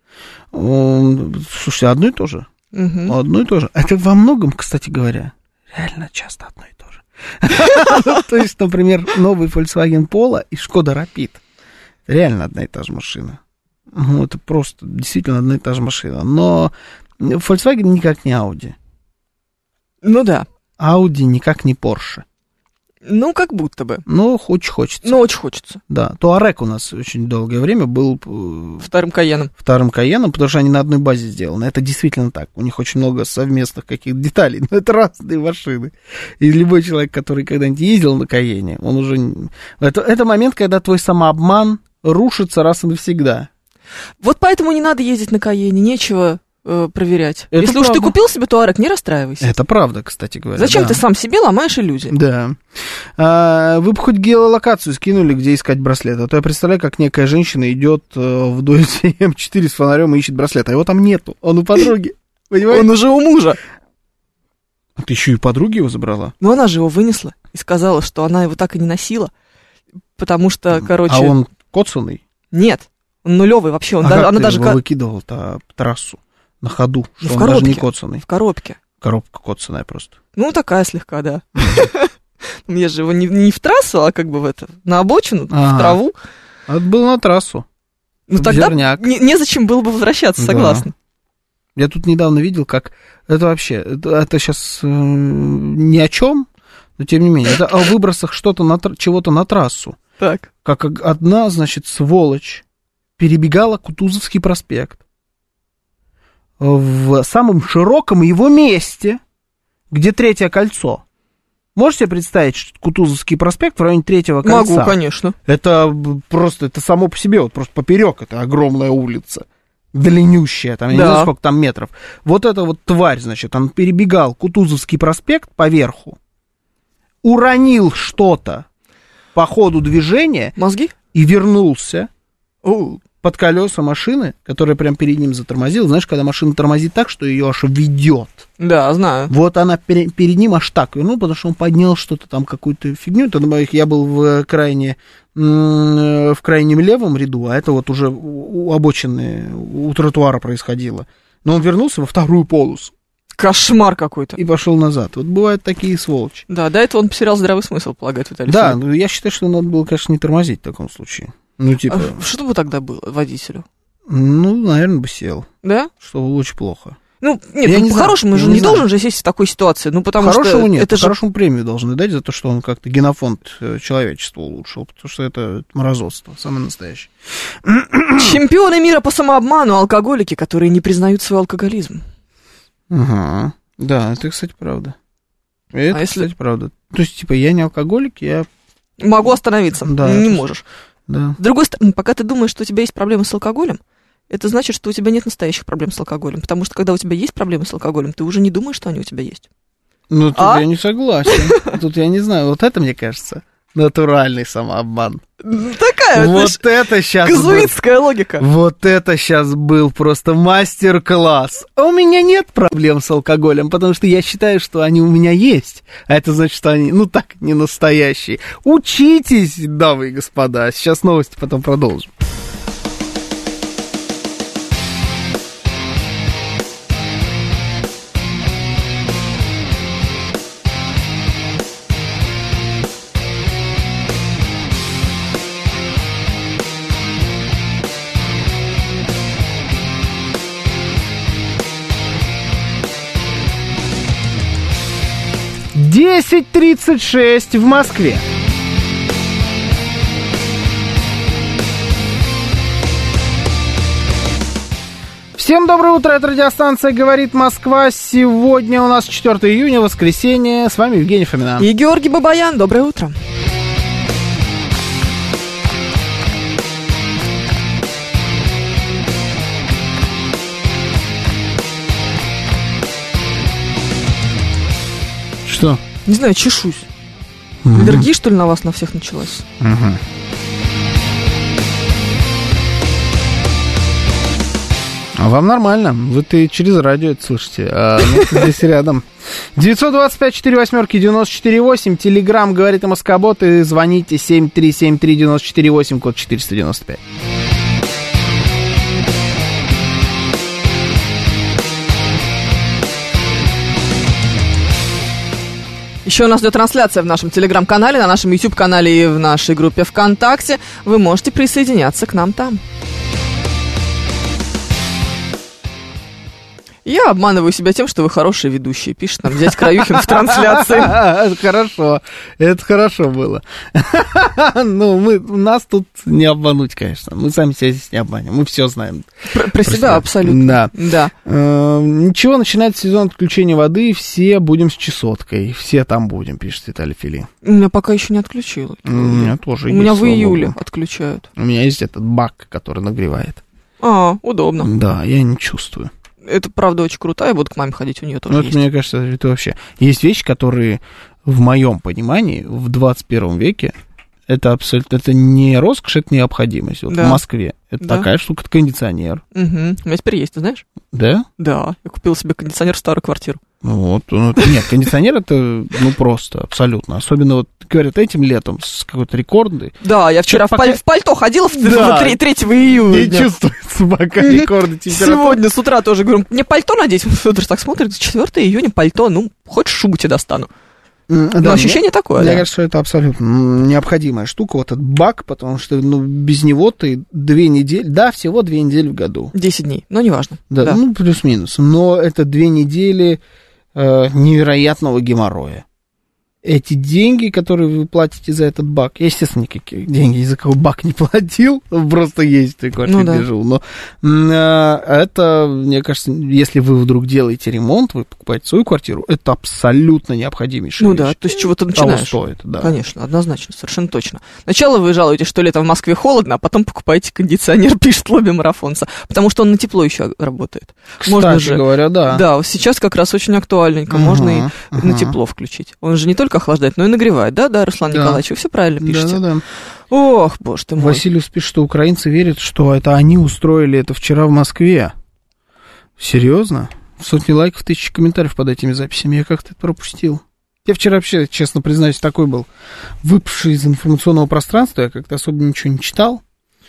Слушайте, одно и то же. Мгм. Одно и то же. Это во многом, кстати говоря, реально часто одно и то же. <laughs> То есть, например, новый Volkswagen Polo и Шкода Rapid. Реально одна и та же машина. Ну, это просто действительно одна и та же машина. Но Volkswagen никак не Audi. Ну да. Audi никак не Porsche. Ну, как будто бы. Но очень хочется. Но очень хочется. Да. Туарек у нас очень долгое время был э, Вторым Каеном. вторым Каеном, потому что они на одной базе сделаны. Это действительно так. У них очень много совместных каких-то деталей, <laughs> но это разные машины. И любой человек, который когда-нибудь ездил на Каене, он уже... Это, это момент, когда твой самообман рушится раз и навсегда. Вот поэтому не надо ездить на Каене, нечего проверять. Это Если уж ты правда. купил себе туарек, не расстраивайся. Это правда, кстати говоря. Зачем да. ты сам себе ломаешь иллюзии? Да. А, вы бы хоть геолокацию скинули, где искать браслет. А то я представляю, как некая женщина идет э, вдоль <laughs> М4 с фонарем и ищет браслет, а его там нету. Он у подруги. <laughs> Понимаете? Он уже у мужа. А ты еще и подруги его забрала? Но она же его вынесла и сказала, что она его так и не носила. Потому что, короче... А он коцанный? Нет, он нулевый вообще. Он а даже, как она ты даже его выкидывал-то по трассу на ходу, Ну, что в он даже не коробке. коцанный. в коробке. Коробка коцаная просто. Ну, такая слегка, да. Ну, <laughs> Я же его не, не в трассу, а как бы в это, на обочину, в траву. А это было на трассу. Ну, тогда не- незачем было бы возвращаться, Да. согласна. Я тут недавно видел, как это вообще, это, это сейчас э, ни о чем, но тем не менее, это о выбросах что-то на, чего-то на трассу. Так. Как одна, значит, сволочь перебегала Кутузовский проспект в самом широком его месте, где третье кольцо. Можете себе представить, что Кутузовский проспект в районе третьего кольца? Могу, конечно. Это просто, это само по себе, вот просто поперек, это огромная улица. Длиннющая, там, я не Да. знаю, сколько там метров. Вот эта вот тварь, значит, он перебегал Кутузовский проспект по верху, уронил что-то по ходу движения Мозги? и вернулся под колеса машины, которая прям перед ним затормозила. Знаешь, когда машина тормозит так, что ее аж ведет. Да, знаю. Вот она пере- перед ним аж так вернул, потому что он поднял что-то там, какую-то фигню. Тогда моих- я был в крайне м, в крайнем левом ряду, а это вот уже у обочины, у тротуара происходило. Но он вернулся во вторую полосу Кошмар какой-то. и пошел назад. Вот бывают такие сволочи. Да, до этого он потерял здравый смысл, полагает Виталий. Да, Филипп. ну я считаю, что надо было, конечно, не тормозить в таком случае. Ну, типа, А что бы тогда было водителю? ну, наверное, бы сел. Да? Что очень плохо. Ну, нет, Я ну, не по-хорошему же не не должен же сесть в такой ситуации. Ну, потому Хорошего что нет, это же хорошему премию должны дать за то, что он как-то генофонд э, человечества улучшил, потому что это мразотство, самое настоящее. <coughs> чемпионы мира по самообману, алкоголики, которые не признают свой алкоголизм. Ага. Да, это, кстати, правда. Это, А если- кстати, правда. То есть, типа, я не алкоголик, я... Могу остановиться. Да, не можешь. Да. С другой стороны, пока ты думаешь, что у тебя есть проблемы с алкоголем, это значит, что у тебя нет настоящих проблем с алкоголем. Потому что когда у тебя есть проблемы с алкоголем, ты уже не думаешь, что они у тебя есть. Ну, тут А? я не согласен. Тут я не знаю. Вот это, мне кажется, натуральный самообман. Такая вот, знаешь, это сейчас... казуитская логика. Вот это сейчас был просто мастер-класс. А у меня нет проблем с алкоголем, потому что я считаю, что они у меня есть. А это значит, что они, ну так, не настоящие. Учитесь, дамы и господа. Сейчас новости, потом продолжим. Десять тридцать шесть в Москве. Всем доброе утро, это радиостанция «Говорит Москва». Сегодня у нас 4 июня, воскресенье. С вами Евгений Фомина. И Георгий Бабаян, доброе утро. Что? Не знаю, чешусь. Аллергия, что ли, на вас на всех началась? А вам нормально. Вы ты через радио это слышите. А мы здесь рядом. 925 4 восьмерки 94 8. Телеграмм говорит МСК-бот. И звоните 7373 94 8, код 495. Еще у нас идет трансляция в нашем телеграм-канале, на нашем YouTube-канале и в нашей группе ВКонтакте. Вы можете присоединяться к нам там. Я обманываю себя тем, что вы хорошие ведущие, пишет нам дядь Краюхин в трансляции. <laughs> Хорошо. Это хорошо было. <laughs> Ну, мы, нас тут не обмануть, конечно. Мы сами себя здесь не обманем. Мы все знаем. Про, себя абсолютно. Да. Да. Э, Ничего, начинается сезон отключения воды. Все будем с чесоткой. Все там будем, пишет Виталий Фили. У меня пока еще не отключило. У меня тоже У меня в июле отключают. У меня есть этот бак, который нагревает. А, удобно. Да, я не чувствую. Это правда очень круто. Я буду к маме ходить, у нее тоже Ну, это, есть. мне кажется, это вообще... Есть вещи, которые, в моем понимании, в 21 веке, это абсолютно... Это не роскошь, это необходимость. Вот Да. в Москве это Да. такая штука, это кондиционер. Мгм. У меня теперь есть, ты знаешь? Да? Да, я купил себе кондиционер в старую квартиру. Ну Вот. ну, нет, кондиционер это, ну, просто, абсолютно. Особенно, вот, говорят, этим летом с какой-то рекордной. Да, я вчера в, пока- в пальто ходила в, Да. в 3, 3 июня. Не чувствуется пока рекорды температуры. Сегодня с утра тоже говорю, мне пальто надеть. <laughs> Федор так смотрит, 4 июня пальто, ну, хоть шубу тебе достану. Но да, ощущение мне- такое, Мне да. кажется, что это абсолютно необходимая штука, вот этот баг, потому что ну, без него ты две недели, да, всего две недели в году. 10 дней, но неважно. Да, Да. ну плюс-минус. Но это две недели э, невероятного геморроя. Эти деньги, которые вы платите за этот баг, я, естественно, никакие деньги из-за кого баг не платил, <laughs> просто есть той квартире, Ну да. жил. Но э, это, мне кажется, если вы вдруг делаете ремонт, вы покупаете свою квартиру, это абсолютно необходимейшая Ну вещь. да, то есть чего-то Того начинаешь. стоит, да. Конечно, однозначно, совершенно точно. Сначала вы жалуетесь, что летом в Москве холодно, а потом покупаете кондиционер, <laughs> пишет лобби марафонца, потому что он на тепло еще работает. Кстати Можно же- говоря, да. Да, сейчас как раз очень актуальненько, Мгм, можно и мгм. на тепло включить. Он же не только охлаждает, но и нагревает, да, да, Руслан Да. Николаевич, вы все правильно пишете. Да-да-да. Ох, боже ты мой. Василиус пишет, что украинцы верят, что это они устроили это вчера в Москве. Серьезно? Сотни лайков, тысячи комментариев под этими записями. Я как-то это пропустил. Я вчера вообще, честно признаюсь, такой был выпавший из информационного пространства. Я как-то особо ничего не читал.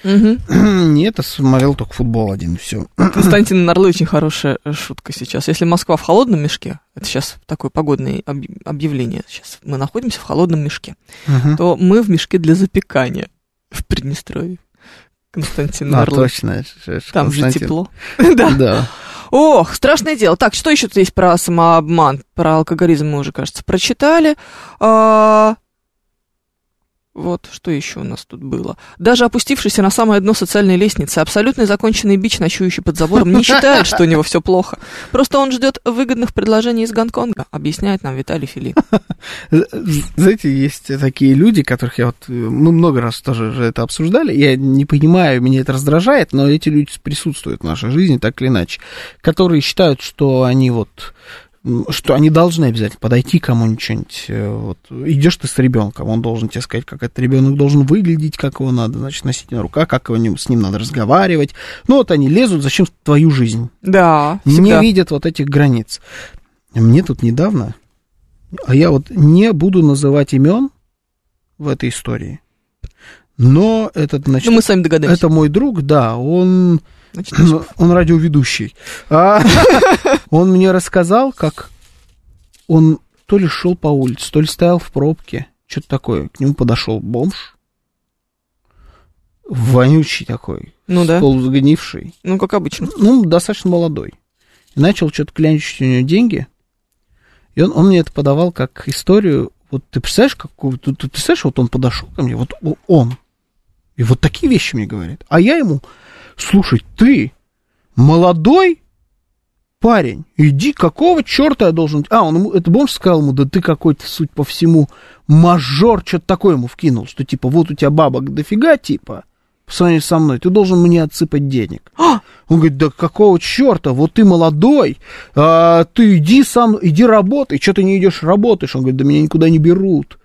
Мгм. <clears throat> Нет, я смотрел только футбол один, и все. Константин Нарлы очень хорошая э, шутка сейчас. Если Москва в холодном мешке, это сейчас такое погодное об- объявление, сейчас мы находимся в холодном мешке, то мы в мешке для запекания в Приднестровье. Константин А, Нарлы. точно. Там же тепло. <laughs> Да. Да. Ох, страшное дело. Так, что еще тут есть про самообман? Про алкоголизм мы уже, кажется, прочитали. А, Вот, что еще у нас тут было? Даже опустившийся на самое дно социальной лестницы, абсолютно законченный бич, ночующий под забором, не считает, что у него все плохо. Просто он ждет выгодных предложений из Гонконга, объясняет нам Виталий Филипп. Знаете, есть такие люди, которых я вот... Мы много раз тоже это обсуждали. Я не понимаю, меня это раздражает, но эти люди присутствуют в нашей жизни, так или иначе. Которые считают, что они вот что они должны обязательно подойти кому-нибудь что-нибудь. э, Вот. Идешь ты с ребенком, он должен тебе сказать, как этот ребенок должен выглядеть, как его надо, значит, носить на руках, как его, с ним надо разговаривать. Ну, вот они лезут, зачем в твою жизнь? Да, не всегда. видят вот этих границ. Мне тут недавно, а я вот не буду называть имен в этой истории, но этот, значит, Ну, мы сами догадаемся. это мой друг, да, он, Значит, он радиоведущий. А, <laughs> он мне рассказал, как он то ли шел по улице, то ли стоял в пробке, что-то такое. К нему подошел бомж, вонючий такой, Ну да. полузагнивший, ну как обычно. ну, достаточно молодой. И начал что-то клянчить у него деньги. И он, он мне это подавал как историю. Вот ты представляешь, какую, ты, ты представляешь, вот он подошел ко мне, вот он. И вот такие вещи мне говорит. А я ему, слушай, ты молодой парень, иди, какого черта я должен... А, он ему, это бомж сказал ему, да ты какой-то, суть по всему, мажор, что-то такое ему вкинул, что типа, вот у тебя бабок дофига, типа, по сравнению со мной, ты должен мне отсыпать денег. Он говорит, да какого черта, вот ты молодой, а, ты иди сам, иди работай, что ты не идешь работаешь? Он говорит, да меня никуда не берут.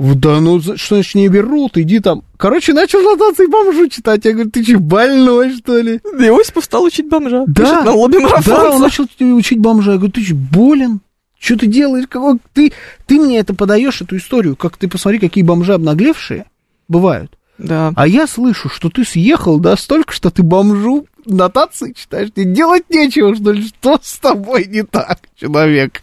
Да ну, что значит не берут, иди там. Короче, начал нотации бомжу читать. Я говорю, ты че, больной, что ли? Иосифов стал учить бомжа. Да, Пишет нам лобби Да, он начал учить бомжа. Я говорю, ты че, болен? Что ты делаешь? Какой... Ты, ты мне это подаешь, эту историю, как ты посмотри, какие бомжи обнаглевшие бывают. Да. А я слышу, что ты съехал настолько, что ты бомжу нотации читаешь. Тебе делать нечего, что ли? Что с тобой не так, человек?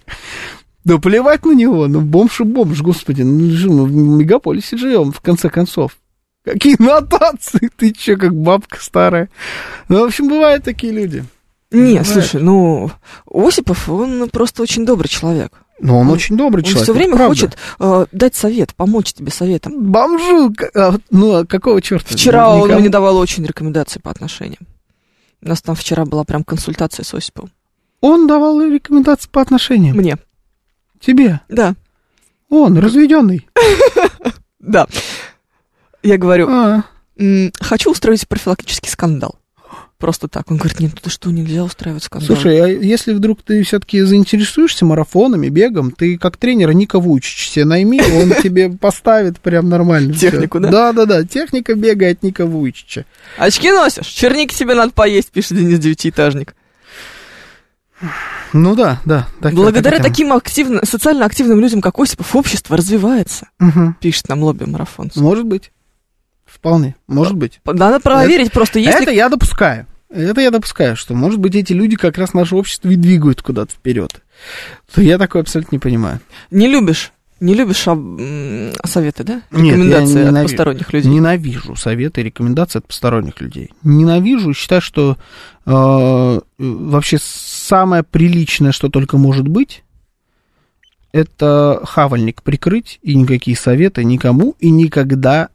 Да плевать на него, ну бомж и бомж, господи, ну мы в мегаполисе живем, в конце концов. Какие <laughs> нотации, ты че, как бабка старая. Ну, в общем, бывают такие люди. Нет, Бывает. слушай, ну, Осипов, он просто очень добрый человек. Но он, Он- очень добрый Он человек. все это время правда. хочет э, дать совет, помочь тебе советом. Бомжу, а ну, а какого черта? Вчера он Никому- мне давал очень рекомендации по отношениям. У нас там вчера была прям консультация с Осиповым. Он давал рекомендации по отношениям. Мне. Тебе. Да, Он, разведенный. <laughs> да. Я говорю, А, «М, хочу устроить профилактический скандал. Просто так. Он говорит, нет, ты что, нельзя устраивать скандал. Слушай, а если вдруг ты все-таки заинтересуешься марафонами, бегом, ты как тренера Ника Вуйчич себе найми, он <laughs> тебе поставит прям нормально. Технику, да? Да-да-да, техника бега от Ника Вуйчича. Очки носишь? Черники себе надо поесть, пишет Денис Девятиэтажник. Ну да, да. так- Благодаря так и таким активно, социально активным людям, как Осипов, общество развивается. Мгм. пишет нам лобби марафонцев. Может быть. Вполне, может быть. Надо проверить просто, если... Это я допускаю. Это я допускаю, что, может быть, эти люди как раз наше общество и двигают куда-то вперед. То я такое абсолютно не понимаю. Не любишь Не любишь а, советы, да? Нет, я Рекомендации от посторонних людей. Ненавижу советы и рекомендации от посторонних людей. Ненавижу, считаю, что э, вообще самое приличное, что только может быть, это хавальник прикрыть и никакие советы никому и никогда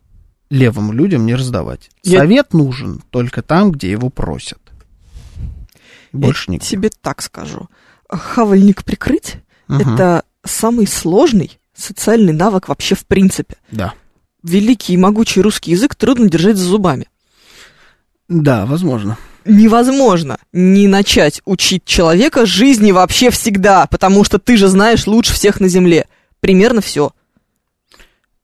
левым людям не раздавать. Я- Совет нужен только там, где его просят. Больше Я нигде. тебе так скажу. Хавальник прикрыть Мгм. это самый сложный социальный навык вообще в принципе. Да. Великий и могучий русский язык трудно держать за зубами. Да, возможно. Невозможно не начать учить человека жизни вообще всегда, потому что ты же знаешь лучше всех на земле. Примерно все.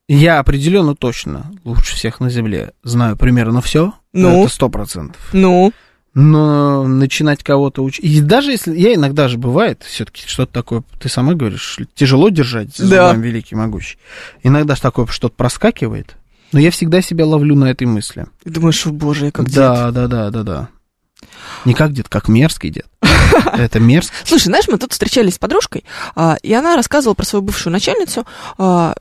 Я определенно точно лучше всех на Земле знаю примерно все. Ну? Это сто процентов. Ну, Но начинать кого-то учить... И даже если... Я иногда же бывает, все-таки что-то такое, ты сама говоришь, тяжело держать за Да. великий могущий. Иногда ж такое что-то проскакивает. Но я всегда себя ловлю на этой мысли. ты думаешь, о боже, я как дед. да, да, да, да, да. Не как дед, как мерзкий дед. <laughs> Это мерзкий. Слушай, знаешь, мы тут встречались с подружкой, а, и она рассказывала про свою бывшую начальницу, а,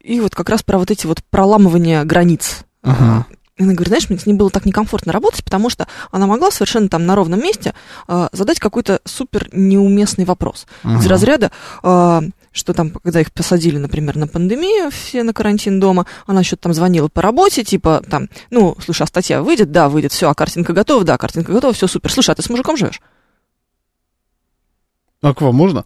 и вот как раз про вот эти вот проламывания границ. Ага. И она говорит, знаешь, мне с ней было так некомфортно работать, потому что она могла совершенно там на ровном месте а, задать какой-то супер неуместный вопрос. Из Ага. разряда, а, что там, когда их посадили, например, на пандемию, все на карантин дома, она что-то там звонила по работе, типа там, ну, слушай, а статья выйдет? Да, выйдет, все, а картинка готова? Да, картинка готова, все супер. Слушай, а ты с мужиком живешь? А к вам можно?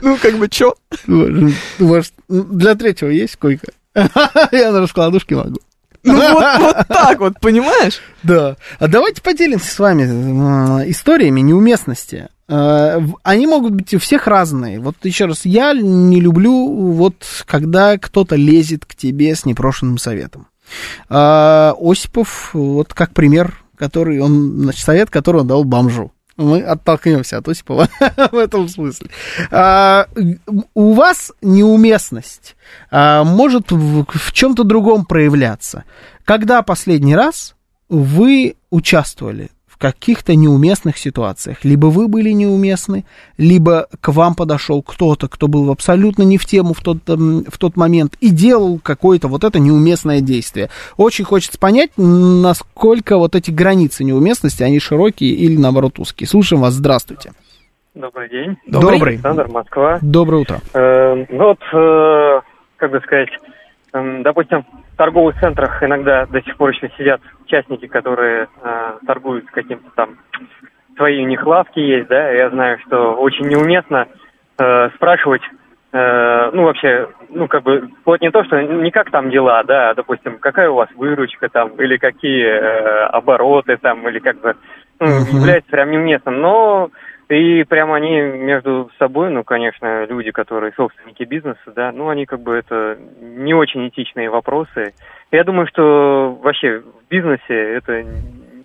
Ну, как бы, чё? Может, для третьего есть койка? <laughs> Я на раскладушке могу. Ну, вот, вот так вот, понимаешь? Да. А давайте поделимся с вами м, историями неуместности. Э, Они могут быть у всех разные. Вот еще раз, я не люблю, вот, когда кто-то лезет к тебе с непрошенным советом. А, Осипов, вот как пример, который он, значит, совет, который он дал бомжу. Мы оттолкнемся от Осипова <laughs> в этом смысле. А, у вас неуместность а, может в, в чем-то другом проявляться. Когда последний раз вы участвовали каких-то неуместных ситуациях. Либо вы были неуместны, либо к вам подошел кто-то, кто был абсолютно не в тему в тот, м, в тот момент и делал какое-то вот это неуместное действие. Очень хочется понять, насколько вот эти границы неуместности, они широкие или наоборот узкие. Слушаем вас, здравствуйте. Добрый день. Добрый. Александр, Москва. Доброе утро. Э, ну вот, э, как бы сказать, эм, допустим, в торговых центрах иногда до сих пор еще сидят участники, которые э, торгуют каким-то там, свои у них лавки есть, да, я знаю, что очень неуместно э, спрашивать, э, ну, вообще, ну, как бы, вот не то, что не как там дела, да, а, допустим, какая у вас выручка там, или какие э, обороты там, или как бы, ну, является прям неуместным, но и прямо они между собой, ну, конечно, люди, которые собственники бизнеса, да, ну, они как бы это не очень этичные вопросы. Я думаю, что вообще в бизнесе это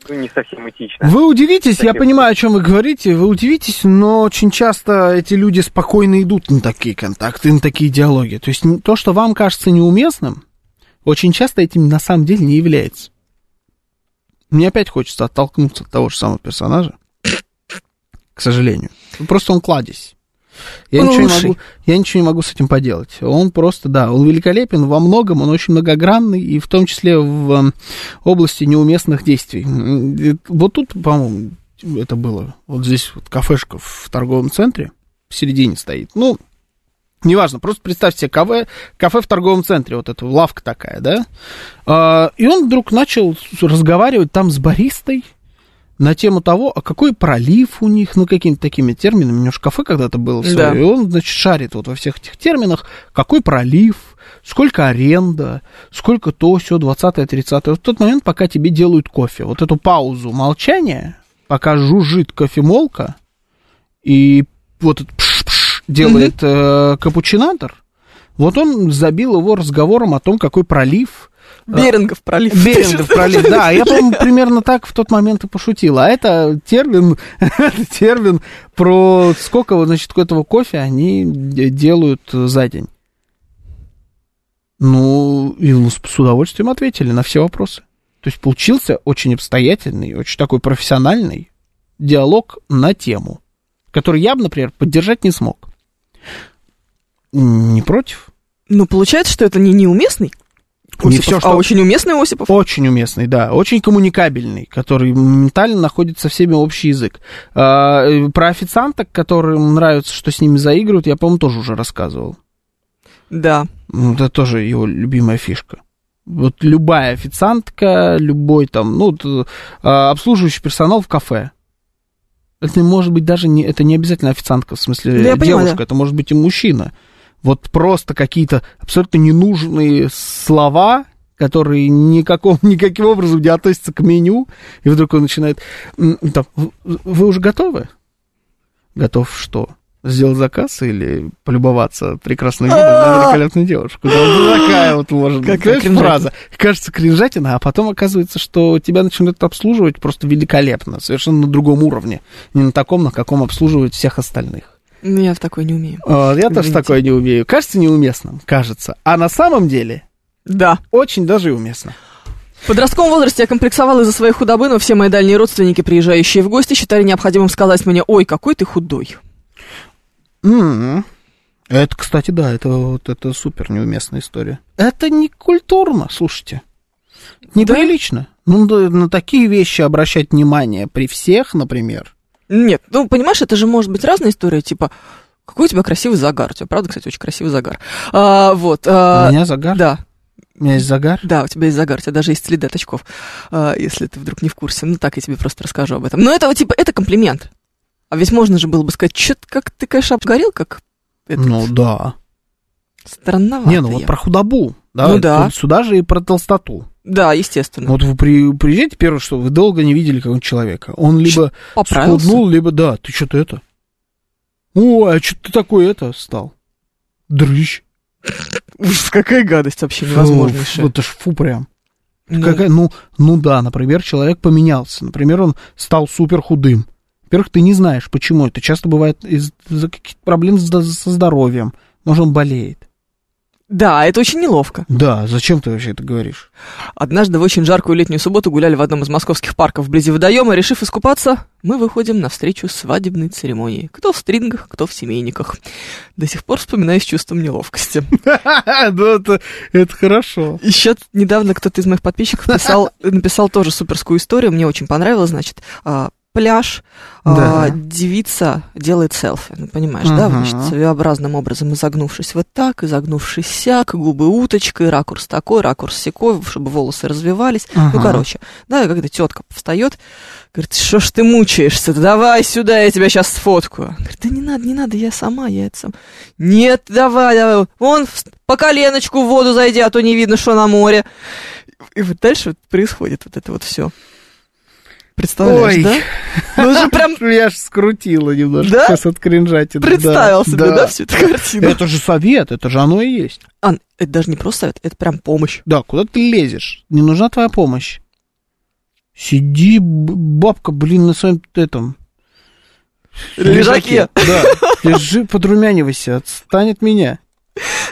ну, не совсем этично. Вы удивитесь, я понимаю, о чем вы говорите, вы удивитесь, но очень часто эти люди спокойно идут на такие контакты, на такие диалоги. То есть то, что вам кажется неуместным, очень часто этим на самом деле не является. Мне опять хочется оттолкнуться от того же самого персонажа, к сожалению. Просто он кладезь. Я Он ничего, не лучший. могу, я ничего не могу с этим поделать. Он просто, да, он великолепен во многом, он очень многогранный, и в том числе в эм, области неуместных действий. Вот тут, по-моему, это было. Вот здесь вот кафешка в торговом центре в середине стоит. Ну, неважно, просто представьте себе кафе, кафе в торговом центре, вот эта лавка такая, да? А, и он вдруг начал разговаривать там с баристой, на тему того, а какой пролив у них, ну, какими-то такими терминами. У него же кафе когда-то было всё, Да. и он, значит, шарит вот во всех этих терминах, какой пролив, сколько аренда, сколько то, все, 20 30 Вот в тот момент, пока тебе делают кофе, вот эту паузу молчания, пока жужжит кофемолка, и вот этот пш-пш делает э, капучинатор, вот он забил его разговором о том, какой пролив, Берингов пролив. Берингов <laughs> пролив, да, я, по-моему, примерно так в тот момент и пошутил. А это термин, <laughs> термин про сколько, значит, этого кофе они де- делают за день. Ну, и ну, с с удовольствием ответили на все вопросы. То есть получился очень обстоятельный, очень такой профессиональный диалог на тему, который я бы, например, поддержать не смог. Не против. Ну, получается, что это не неуместный Не Осипов, всё, а что- очень уместный Осипов. Очень уместный, да. Очень коммуникабельный, который ментально находит со всеми общий язык. А, э, про официанток, которым нравится, что с ними заигрывают, я, по-моему, тоже уже рассказывал. Да. Ну, Это тоже его любимая фишка. Вот любая официантка, любой там, ну, а, обслуживающий персонал в кафе. Это может быть даже не, это не обязательно официантка, в смысле Да, я девушка, понимаю, да. это может быть и мужчина. Вот просто какие-то абсолютно ненужные слова, которые никаком, <laughs> никаким образом не относятся к меню, и вдруг он начинает, «М, там, «В- вы уже готовы? Готов что? Сделать заказ или полюбоваться прекрасным видом на великолепную девушку? Да, такая вот может быть. Какая фраза. Кажется кринжатина, а потом оказывается, что тебя начинают обслуживать просто великолепно, совершенно на другом уровне. Не на таком, на каком обслуживают всех остальных. Ну, Я в такой не умею. А, Я тоже Извините. такое не умею. Кажется неуместным, кажется. А на самом деле Да. очень даже и уместно. В подростковом возрасте я комплексовала из-за своей худобы, но все мои дальние родственники, приезжающие в гости, считали необходимым сказать мне, ой, какой ты худой. М. Это, кстати, да, это вот это супер неуместная история. Это не культурно, слушайте. Неприлично. Ну, да, на такие вещи обращать внимание при всех, например. Нет, ну, понимаешь, это же может быть разная история, типа, какой у тебя красивый загар. У тебя, правда, кстати, очень красивый загар. А, вот. а, У меня загар? Да, У меня есть загар? да, у тебя есть загар, у тебя даже есть следы от очков, а, если ты вдруг не в курсе. Ну, так я тебе просто расскажу об этом. Но это, типа, это комплимент. А ведь можно же было бы сказать, что как ты, конечно, обгорел, как этот, Ну, да. странновато Не, ну вот я». про худобу. Да, Ну да. Сю- Сюда же и про толстоту. Да, естественно. Вот вы при- приезжаете, первое, что вы долго не видели какого-нибудь человека. Он либо схуднул, либо да, ты что-то это. О, а что ты такой это стал? Дрыщ. Ужас, какая гадость вообще невозможнейшая. фу, это ж фу прям. Ну, Какая, ну, ну да, например, человек поменялся. Например, он стал супер худым. Во-первых, ты не знаешь, почему. Это часто бывает из-за каких-то проблем с- со здоровьем. Может, он болеет. Да, это очень неловко. Да, зачем ты вообще это говоришь? Однажды в очень жаркую летнюю субботу гуляли в одном из московских парков вблизи водоема. Решив искупаться, мы выходим навстречу свадебной церемонии. Кто в стрингах, кто в семейниках. До сих пор вспоминаю с чувством неловкости. <laughs> Ну, это, хорошо. Еще недавно кто-то из моих подписчиков писал, написал тоже суперскую историю. Мне очень понравилось, значит, а, пляж, а, Да. девица делает селфи, ну, понимаешь, да, Ага. значит, своеобразным образом изогнувшись вот так, изогнувшись сяк, губы уточкой, ракурс такой, ракурс секой, чтобы волосы развивались. Ну, Ага. короче, да, и когда тетка встает, говорит, что ж ты мучаешься, давай сюда, я тебя сейчас сфоткаю. Говорит, да не надо, не надо, я сама, я это сам. Нет, давай, давай, вон по коленочку в воду зайди, а то не видно, что на море. И вот дальше вот происходит вот это вот все. Представляешь, Ой. да? Ну, же <laughs> прям Я ж скрутила немножко Да? сейчас от кринжатины. представил Да, себе, да, всю эту картину? Это же совет, это же оно и есть. Ан, это даже не просто совет, это прям помощь. Да, куда ты лезешь? Не нужна твоя помощь. Сиди, бабка, блин, на своем этом... Лежаке. Да, <laughs> лежи, подрумянивайся, отстань от меня.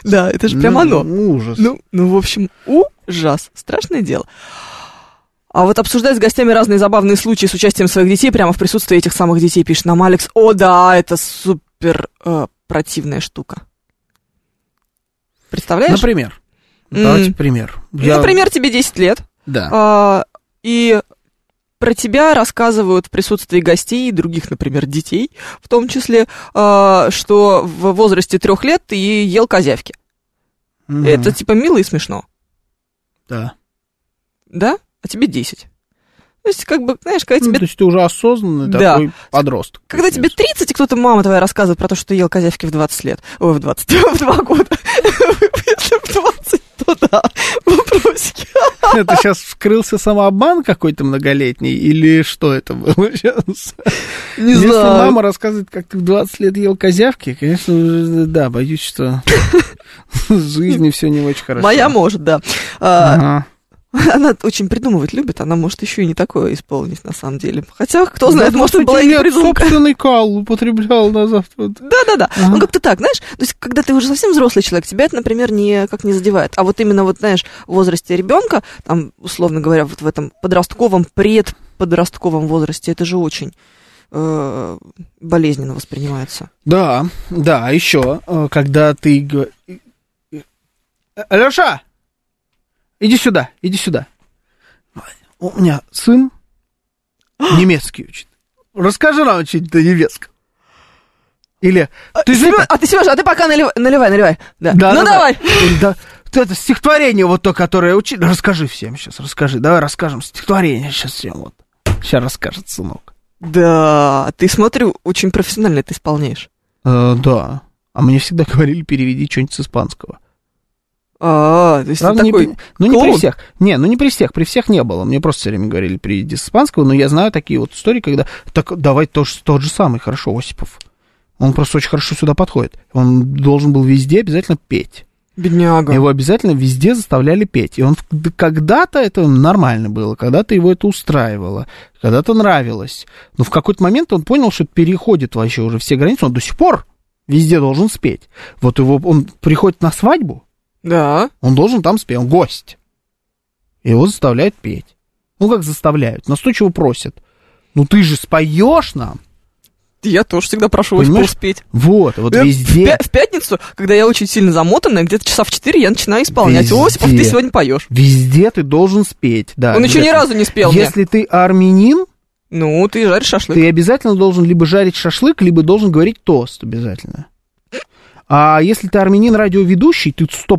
Да, это же прям Ну, оно. Ужас. Ну, ну, в общем, ужас. Страшное дело. А вот обсуждать с гостями разные забавные случаи с участием своих детей прямо в присутствии этих самых детей, пишет нам Алекс. О, да, это супер э, противная штука. Представляешь? Например. Давайте пример. Я- Например, тебе 10 лет, Да. а, и про тебя рассказывают в присутствии гостей и других, например, детей, в том числе, а, что в возрасте трех лет ты ел козявки. Мгм. Это типа мило и смешно. Да. Да? А тебе 10. То есть, как бы, знаешь, когда Ну, тебе, то есть ты уже осознанный Да. такой подросток. когда тебе 30, и кто-то, мама твоя, рассказывает про то, что ты ел козявки в 20 лет. Ой, в 20, <laughs> в 2 года. Если в 20, то да, вопросики. Это сейчас вскрылся самообман какой-то многолетний, или что это было сейчас? Не Если знаю. мама рассказывает, как ты в 20 лет ел козявки, конечно, да, боюсь, что в жизни все не очень хорошо. Моя может, да. А, Ага. <laughs> Она очень придумывать любит, она может еще и не такое исполнить на самом деле. Хотя, кто знает, Да, может, это была и не придумка. собственный кал употреблял на завтра. Да-да-да. Ага. Ну, как-то так, знаешь, то есть, когда ты уже совсем взрослый человек, тебя это, например, не, как не задевает. А вот именно, вот, знаешь, в возрасте ребенка, там, условно говоря, вот в этом подростковом, предподростковом возрасте, это же очень э, болезненно воспринимаются. Да, да, а еще, э, когда ты... г- э, Алеша, иди сюда, иди сюда. У меня сын <gasps> немецкий учит. Расскажи нам что-нибудь на немецком. Или ты же Серё- это- А ты, Сережа, а ты пока налив- наливай, наливай. Да. Да, ну да, да. давай. Да, ты это стихотворение вот то, которое учили. Расскажи всем сейчас, расскажи. Давай расскажем стихотворение сейчас всем вот. Сейчас расскажет сынок. Да, ты, смотрю, очень профессионально это исполняешь. Э, да. А мне всегда говорили, переведи что-нибудь с испанского. А, то есть Правда, ты не такой при- ну, не при всех. Не, ну не при всех, при всех не было. Мне просто все время говорили, переведи с испанского, но я знаю такие вот истории, когда так давай тот, же- тот же самый, хорошо, Осипов. Он просто очень хорошо сюда подходит. Он должен был везде обязательно петь. Бедняга. Его обязательно везде заставляли петь. И он когда-то это нормально было, когда-то его это устраивало, когда-то нравилось. Но в какой-то момент он понял, что это переходит вообще уже все границы. Он до сих пор везде должен спеть. Вот его он приходит на свадьбу, Да. он должен там спеть, он гость. Его заставляют петь. Ну, как заставляют? Настойчиво просят. Ну, ты же споешь нам. Я тоже всегда прошу Понимаешь? Спеть. Вот, вот Я В, везде. пя- в пятницу, когда я очень сильно замотанная, где-то часа в 4 я начинаю исполнять. Везде. Осипов, ты сегодня поешь. Везде ты должен спеть. Да, Он еще ни разу не спел мне. Если ты армянин, Ну, ты жаришь шашлык. ты обязательно должен либо жарить шашлык, либо должен говорить тост обязательно. А если ты армянин радиоведущий, ты сто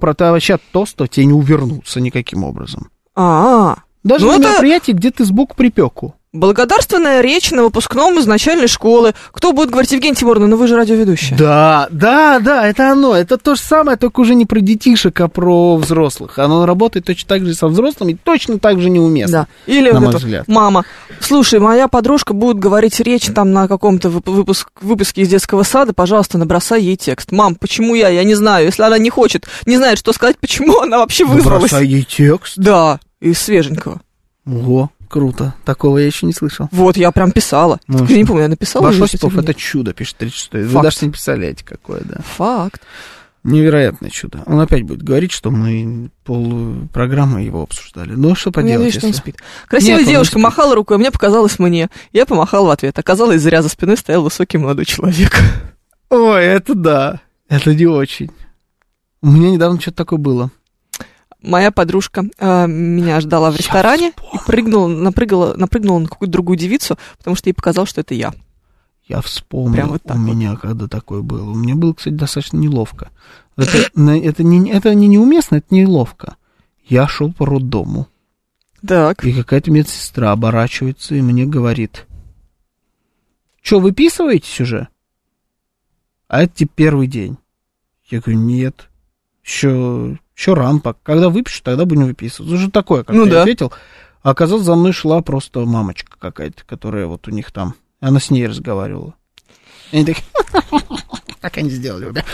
от тоста тебе не увернуться никаким образом. А, Даже Ну, на это- мероприятии, где ты сбоку припеку. Благодарственная речь на выпускном из начальной школы. Кто будет говорить, Евгений Тимуровна, ну вы же радиоведущая. Да, да, да, это оно. Это то же самое, только уже не про детишек, а про взрослых. Оно работает точно так же со взрослыми, и точно так же неуместно. Да. Или на вот мой это, взгляд. мама, слушай, моя подружка будет говорить речь там на каком-то вып- выпуск, выпуске из детского сада, пожалуйста, набросай ей текст. Мам, почему я? Я не знаю. Если она не хочет, не знает, что сказать, почему она вообще вызвалась? Бросай ей текст. Да, из свеженького. Ого, круто. Такого я еще не слышал. Вот, я прям писала. Ну, я не помню, я написала. Ваш Осипов это чудо, пишет 36 Вы даже не представляете, какое, да. Факт. Невероятное чудо. Он опять будет говорить, что мы пол программы его обсуждали. Ну, что Я поделать, надеюсь, что он если- спит. Красивая Нет, девушка спит. махала рукой, мне показалось мне. Я помахал в ответ. Оказалось, зря за спиной стоял высокий молодой человек. Ой, это да. Это не очень. У меня недавно что-то такое было. Моя подружка э, меня ждала в ресторане и прыгнула, напрыгала, напрыгнула на какую-то другую девицу, потому что ей показалось, что это я. Я вспомнил, Прям вот так у вот. меня когда такое было. У меня было, кстати, достаточно неловко. Это, <laughs> это, не, это не неуместно, это неловко. Я шел по роддому, Так. и какая-то медсестра оборачивается и мне говорит, что, выписываетесь уже? А это типа первый день. Я говорю, нет, еще, еще рано, пока. когда выпишу, тогда будем выписывать. Уже такое, как Ну я да. ответил. А оказалось, за мной шла просто мамочка какая-то, которая вот у них там, она с ней разговаривала. И они такие, <laughs> как они сделали? бля?»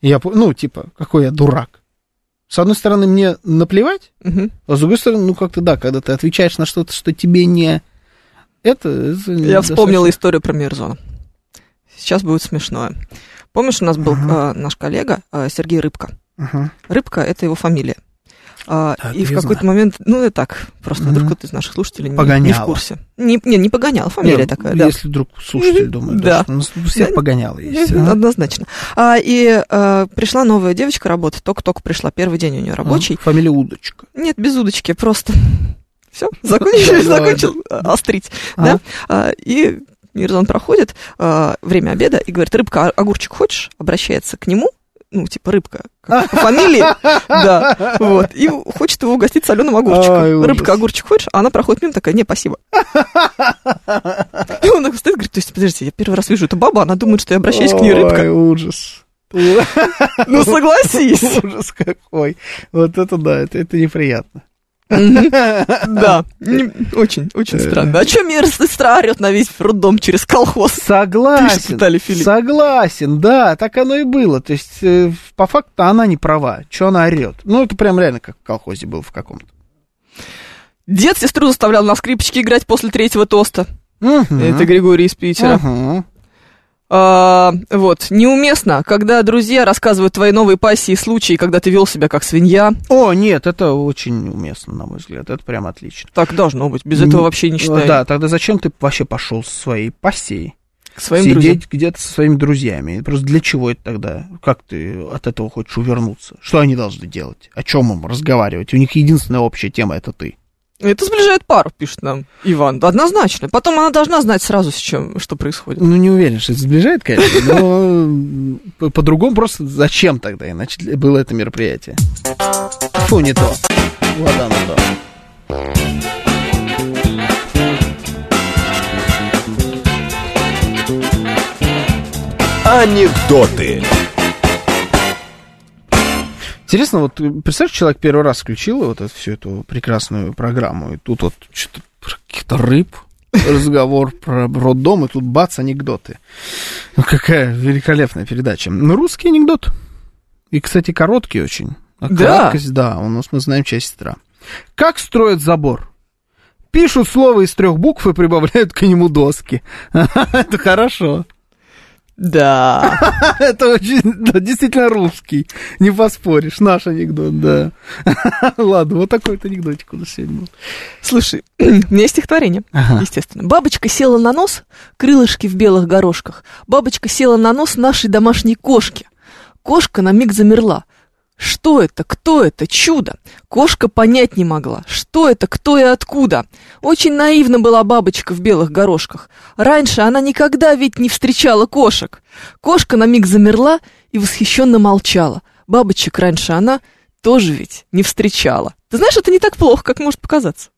И Я, ну, типа, какой я дурак. С одной стороны, мне наплевать, Мгм. а с другой стороны, ну, как-то да, когда ты отвечаешь на что-то, что тебе не... Это... это Я достаточно- вспомнила историю про Мирзона. Сейчас будет смешное. Помнишь, у нас был э, наш коллега э, Сергей Рыбка. Ага. Рыбка это его фамилия. А, Да, и в какой-то знаю. момент, ну и так, просто Мгм. вдруг кто-то из наших слушателей не, не в Погоняла. курсе. Не, не, не погонял, фамилия Не, такая, да. Если вдруг слушатель думает, Да. да. что у всех Да. погоняло есть. Однозначно. А, и э, пришла новая девочка работать, только-только пришла, первый день у нее рабочий. Ага. Фамилия Удочка. Нет, без удочки, просто. <laughs> Все, закончил, закончил острить. Да? Ага. А, И Мирзон проходит а, время обеда и говорит, рыбка, а- огурчик хочешь? Обращается к нему, ну, типа рыбка, как по фамилии, да, вот, и хочет его угостить соленым огурчиком. Рыбка, огурчик хочешь? А она проходит мимо, такая, не, спасибо. И он стоит, говорит, то есть, подождите, я первый раз вижу эту бабу, она думает, что я обращаюсь к ней Ой, рыбка. ужас. Ну, согласись. Ужас какой. Вот это да, это, это неприятно. Да, очень, очень странно. А что медсестра орет на весь роддом через колхоз? Согласен. Согласен, да, так оно и было. То есть, э, по факту она не права. Что она орет? Ну, это прям реально как в колхозе был в каком-то. Дед сестру заставлял на скрипочке играть после третьего тоста. Это Григорий из Питера. А, вот, неуместно, когда друзья рассказывают твои новые пассии и случаи, когда ты вел себя как свинья. О, нет, это очень уместно, на мой взгляд. Это прям отлично. Так должно быть, без этого вообще не считаю. Да, тогда зачем ты вообще пошел со своей пассией? К своим Сидеть друзьям. где-то со своими друзьями. Просто для чего это тогда? Как ты от этого хочешь увернуться? Что они должны делать? О чем им разговаривать? У них единственная общая тема это ты. Это сближает пару, пишет нам Иван. Однозначно. Потом она должна знать сразу, с чем, что происходит. Ну, не уверен, что это сближает, конечно, но по- по-другому просто зачем тогда иначе было это мероприятие? Фу, не то. Вода не то. Анекдоты. Интересно, вот представляешь, человек первый раз включил вот эту, всю эту прекрасную программу, и тут вот что-то про каких-то рыб, разговор про роддом, и тут бац, анекдоты. Ну, какая великолепная передача. Ну, русский анекдот. И, кстати, короткий очень. А Да. краткость, да, у нас мы знаем часть сестра. Как строят забор? Пишут слово из трех букв и прибавляют к нему доски. <laughs> Это хорошо. Да. <laughs> Это очень, да, действительно русский. Не поспоришь. Наш анекдот, да. <laughs> Ладно, вот такой вот анекдотик у нас сегодня был. Слушай, <clears throat> у меня есть стихотворение, Ага. естественно. Бабочка села на нос, крылышки в белых горошках. Бабочка села на нос нашей домашней кошки. Кошка на миг замерла. Что это? Кто это? Чудо! Кошка понять не могла. Что это? Кто и откуда? Очень наивна была бабочка в белых горошках. Раньше она никогда ведь не встречала кошек. Кошка на миг замерла и восхищенно молчала. Бабочек раньше она тоже ведь не встречала. Ты знаешь, это не так плохо, как может показаться.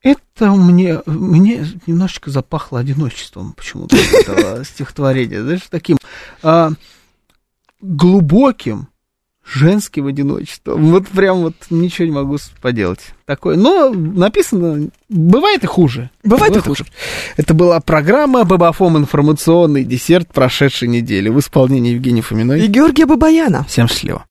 Это мне, мне немножечко запахло одиночеством почему-то этого <laughs> стихотворения. Знаешь, таким а, глубоким женским одиночеством. Вот прям вот ничего не могу поделать. Такое. Но написано, бывает и хуже. Бывает и хуже. Это была программа «Бабафом. Информационный десерт прошедшей недели» в исполнении Евгения Фоминой. И Георгия Бабаяна. Всем счастливо.